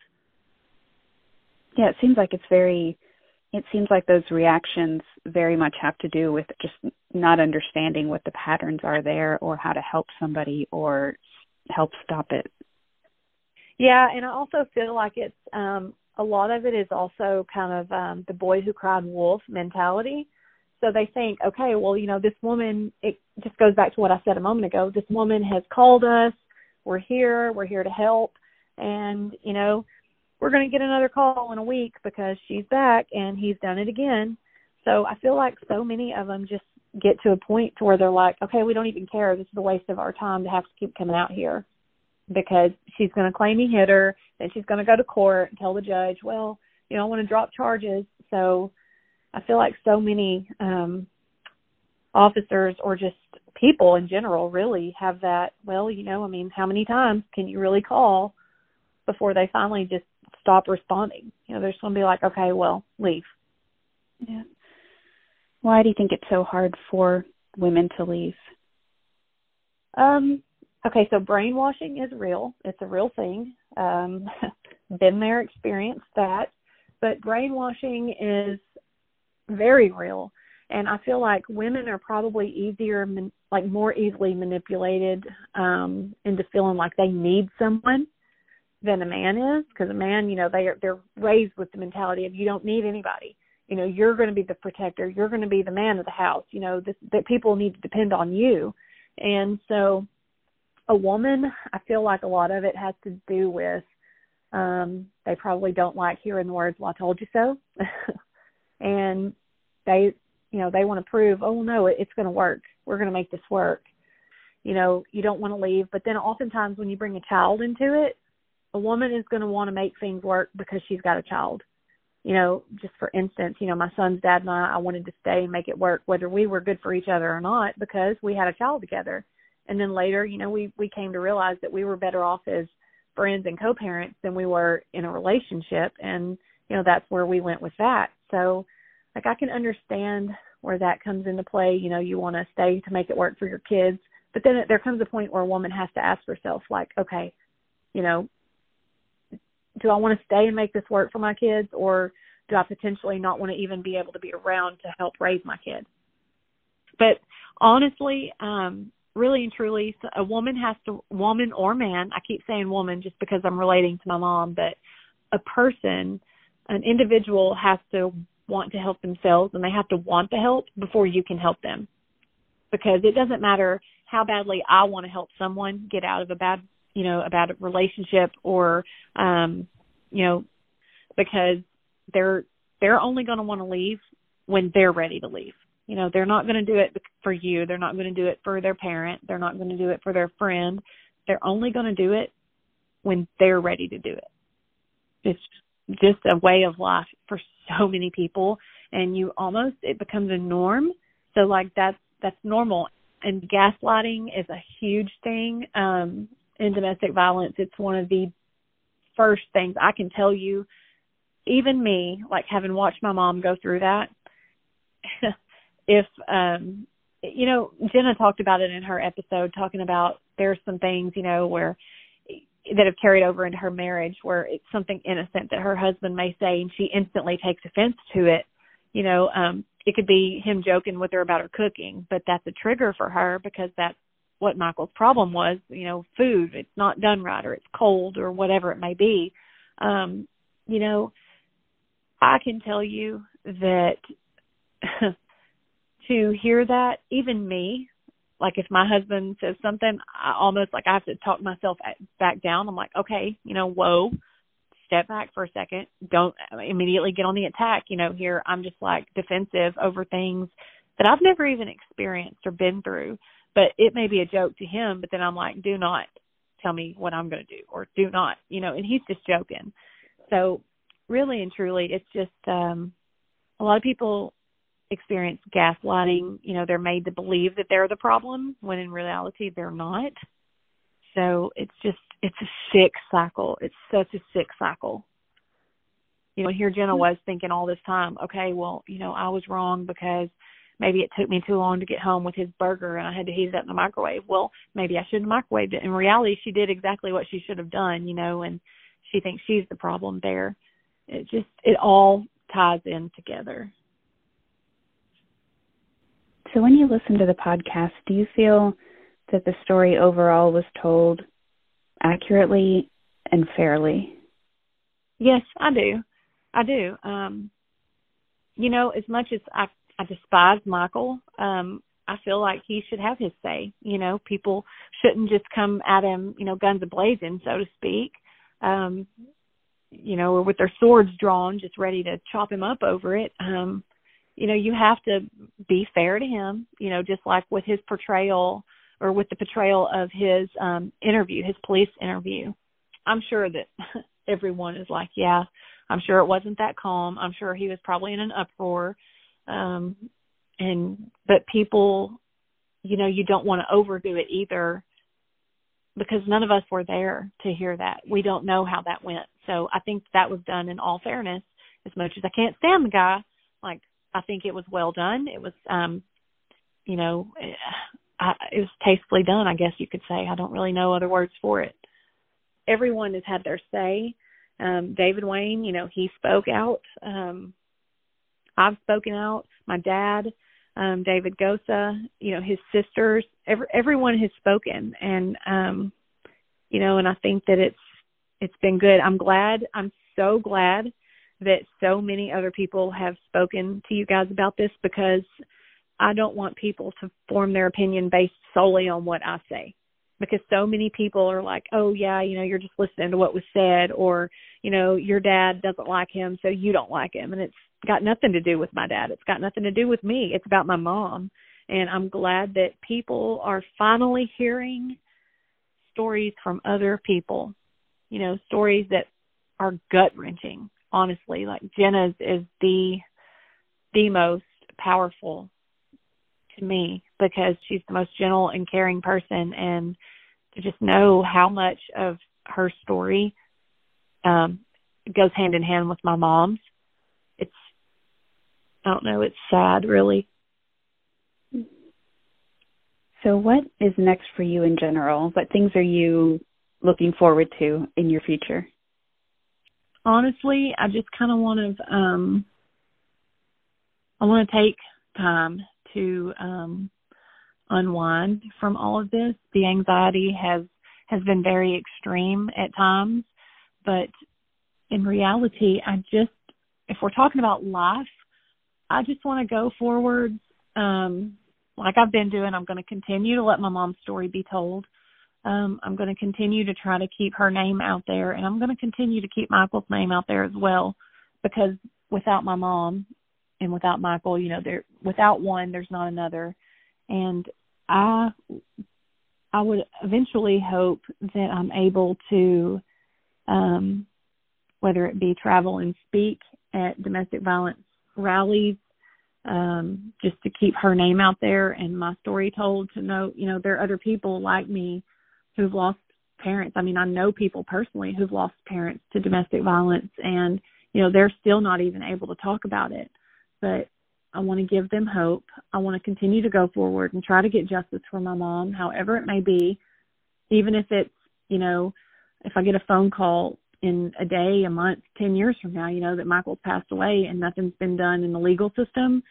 Yeah, it seems like it's very it seems like those reactions very much have to do with just not understanding what the patterns are there or how to help somebody or help stop it. Yeah, and I also feel like it's um a lot of it is also kind of um the boy who cried wolf mentality. So they think, okay, well, you know, this woman it just goes back to what I said a moment ago. This woman has called us. We're here. We're here to help. And, you know, we're going to get another call in a week because she's back and he's done it again. So I feel like so many of them just get to a point to where they're like, okay, we don't even care. This is a waste of our time to have to keep coming out here because she's going to claim he hit her. Then she's going to go to court and tell the judge, well, you know, I want to drop charges. So I feel like so many um officers or just people in general really have that, well, you know, I mean, how many times can you really call before they finally just stop responding. You know, they're just going to be like, okay, well, leave. Yeah. Why do you think it's so hard for women to leave? Um, okay, so brainwashing is real. It's a real thing. Um, been there, experienced that. But brainwashing is very real. And I feel like women are probably easier, like more easily manipulated um, into feeling like they need someone than a man is. Because a man, you know, they are they're raised with the mentality of you don't need anybody. You know, you're going to be the protector. You're going to be the man of the house. You know, this, that people need to depend on you. And so, a woman, I feel like a lot of it has to do with um, they probably don't like hearing the words "Well, I told you so," and they, you know, they want to prove, "Oh no, it's going to work. We're going to make this work." You know, you don't want to leave, but then oftentimes when you bring a child into it, a woman is going to want to make things work because she's got a child. You know, just for instance, you know, my son's dad and I, I wanted to stay and make it work, whether we were good for each other or not, because we had a child together. And then later, you know, we we came to realize that we were better off as friends and co-parents than we were in a relationship and you know that's where we went with that so like i can understand where that comes into play you know you want to stay to make it work for your kids but then there comes a point where a woman has to ask herself like okay you know do i want to stay and make this work for my kids or do i potentially not want to even be able to be around to help raise my kids? But honestly um really and truly a woman has to woman or man i keep saying woman just because i'm relating to my mom but a person an individual has to want to help themselves and they have to want the help before you can help them. Because it doesn't matter how badly i want to help someone get out of a bad you know about a relationship or um you know because they're they're only going to want to leave when they're ready to leave you know, they're not going to do it for you. They're not going to do it for their parent. They're not going to do it for their friend. They're only going to do it when they're ready to do it. It's just a way of life for so many people and you almost it becomes a norm. So like that's that's normal. And gaslighting is a huge thing um in domestic violence. It's one of the first things I can tell you even me, like having watched my mom go through that, if um you know jenna talked about it in her episode talking about there's some things you know where that have carried over into her marriage where it's something innocent that her husband may say and she instantly takes offense to it you know um it could be him joking with her about her cooking but that's a trigger for her because that's what michael's problem was you know food it's not done right or it's cold or whatever it may be um you know i can tell you that to hear that, even me, like if my husband says something, I almost like I have to talk myself back down. I'm like, okay, you know, whoa, step back for a second. Don't immediately get on the attack. You know, here I'm just like defensive over things that I've never even experienced or been through. But it may be a joke to him, but then I'm like, do not tell me what I'm going to do or do not, you know, and he's just joking. So really and truly, it's just, um, a lot of people experience gaslighting. You know, they're made to believe that they're the problem when in reality they're not. So it's just it's a sick cycle. It's such a sick cycle. You know, here Jenna was thinking all this time, okay, well, you know, I was wrong because maybe it took me too long to get home with his burger and I had to heat it up in the microwave. Well, maybe I shouldn't have microwaved it. In reality, she did exactly what she should have done, you know, and she thinks she's the problem there. It just it all ties in together. So, when you listen to the podcast, do you feel that the story overall was told accurately and fairly? Yes, I do. I do. Um, you know, as much as I, I despise Michael, um, I feel like he should have his say. You know, people shouldn't just come at him, you know, guns a blazing, so to speak. Um, you know, or with their swords drawn, just ready to chop him up over it. Um, you know you have to be fair to him you know just like with his portrayal or with the portrayal of his um interview his police interview i'm sure that everyone is like yeah i'm sure it wasn't that calm i'm sure he was probably in an uproar um and but people you know you don't want to overdo it either because none of us were there to hear that we don't know how that went so i think that was done in all fairness as much as i can't stand the guy like I think it was well done. It was, um, you know, I, it was tastefully done. I guess you could say. I don't really know other words for it. Everyone has had their say. Um, David Wayne, you know, he spoke out. Um, I've spoken out. My dad, um, David Gosa, you know, his sisters, every, everyone has spoken, and um, you know, and I think that it's it's been good. I'm glad. I'm so glad that so many other people have spoken to you guys about this because I don't want people to form their opinion based solely on what I say. Because so many people are like, oh, yeah, you know, you're just listening to what was said, or, you know, your dad doesn't like him, so you don't like him. And it's got nothing to do with my dad. It's got nothing to do with me. It's about my mom. And I'm glad that people are finally hearing stories from other people, you know, stories that are gut wrenching, honestly. Like Jenna's is the the most powerful to me because she's the most gentle and caring person and to just know how much of her story um goes hand in hand with my mom's i don't know. It's sad really. So what is next for you in general? What things are you looking forward to in your future? Honestly i just kind of want to um i want to take time to um, unwind from all of this. The anxiety has has been very extreme at times, but in reality, I just if we're talking about life, I just want to go forward um, like I've been doing. I'm going to continue to let my mom's story be told. Um, I'm going to continue to try to keep her name out there, and I'm going to continue to keep Michael's name out there as well, because without my mom, and without Michael, you know, there without one there's not another. And I I would eventually hope that I'm able to um whether it be travel and speak at domestic violence rallies um just to keep her name out there and my story told to know, you know, there are other people like me who've lost parents. I mean, I know people personally who've lost parents to domestic violence and you know, they're still not even able to talk about it but I want to give them hope. I want to continue to go forward and try to get justice for my mom, however it may be, even if it's, you know, if I get a phone call in a day, a month, 10 years from now, you know, that Michael's passed away and nothing's been done in the legal system,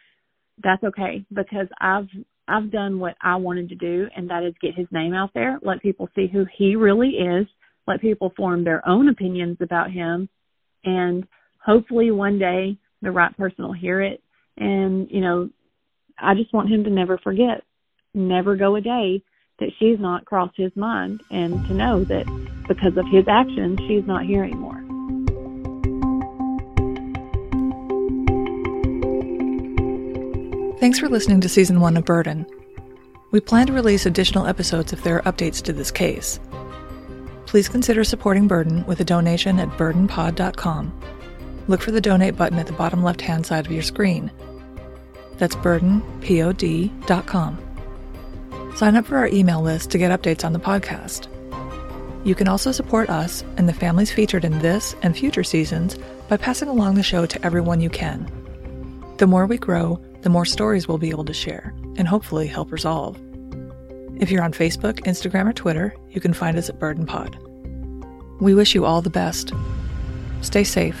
that's okay because I've I've done what I wanted to do and that is get his name out there, let people see who he really is, let people form their own opinions about him and hopefully one day the right person will hear it. And, you know, I just want him to never forget, never go a day that she's not crossed his mind and to know that because of his actions, she's not here anymore. Thanks for listening to season one of Burden. We plan to release additional episodes if there are updates to this case. Please consider supporting Burden with a donation at burdenpod.com look for the donate button at the bottom left hand side of your screen. That's burdenpod.com. Sign up for our email list to get updates on the podcast. You can also support us and the families featured in this and future seasons by passing along the show to everyone you can. The more we grow, the more stories we'll be able to share and hopefully help resolve. If you're on Facebook, Instagram, or Twitter, you can find us at Burden Pod. We wish you all the best. Stay safe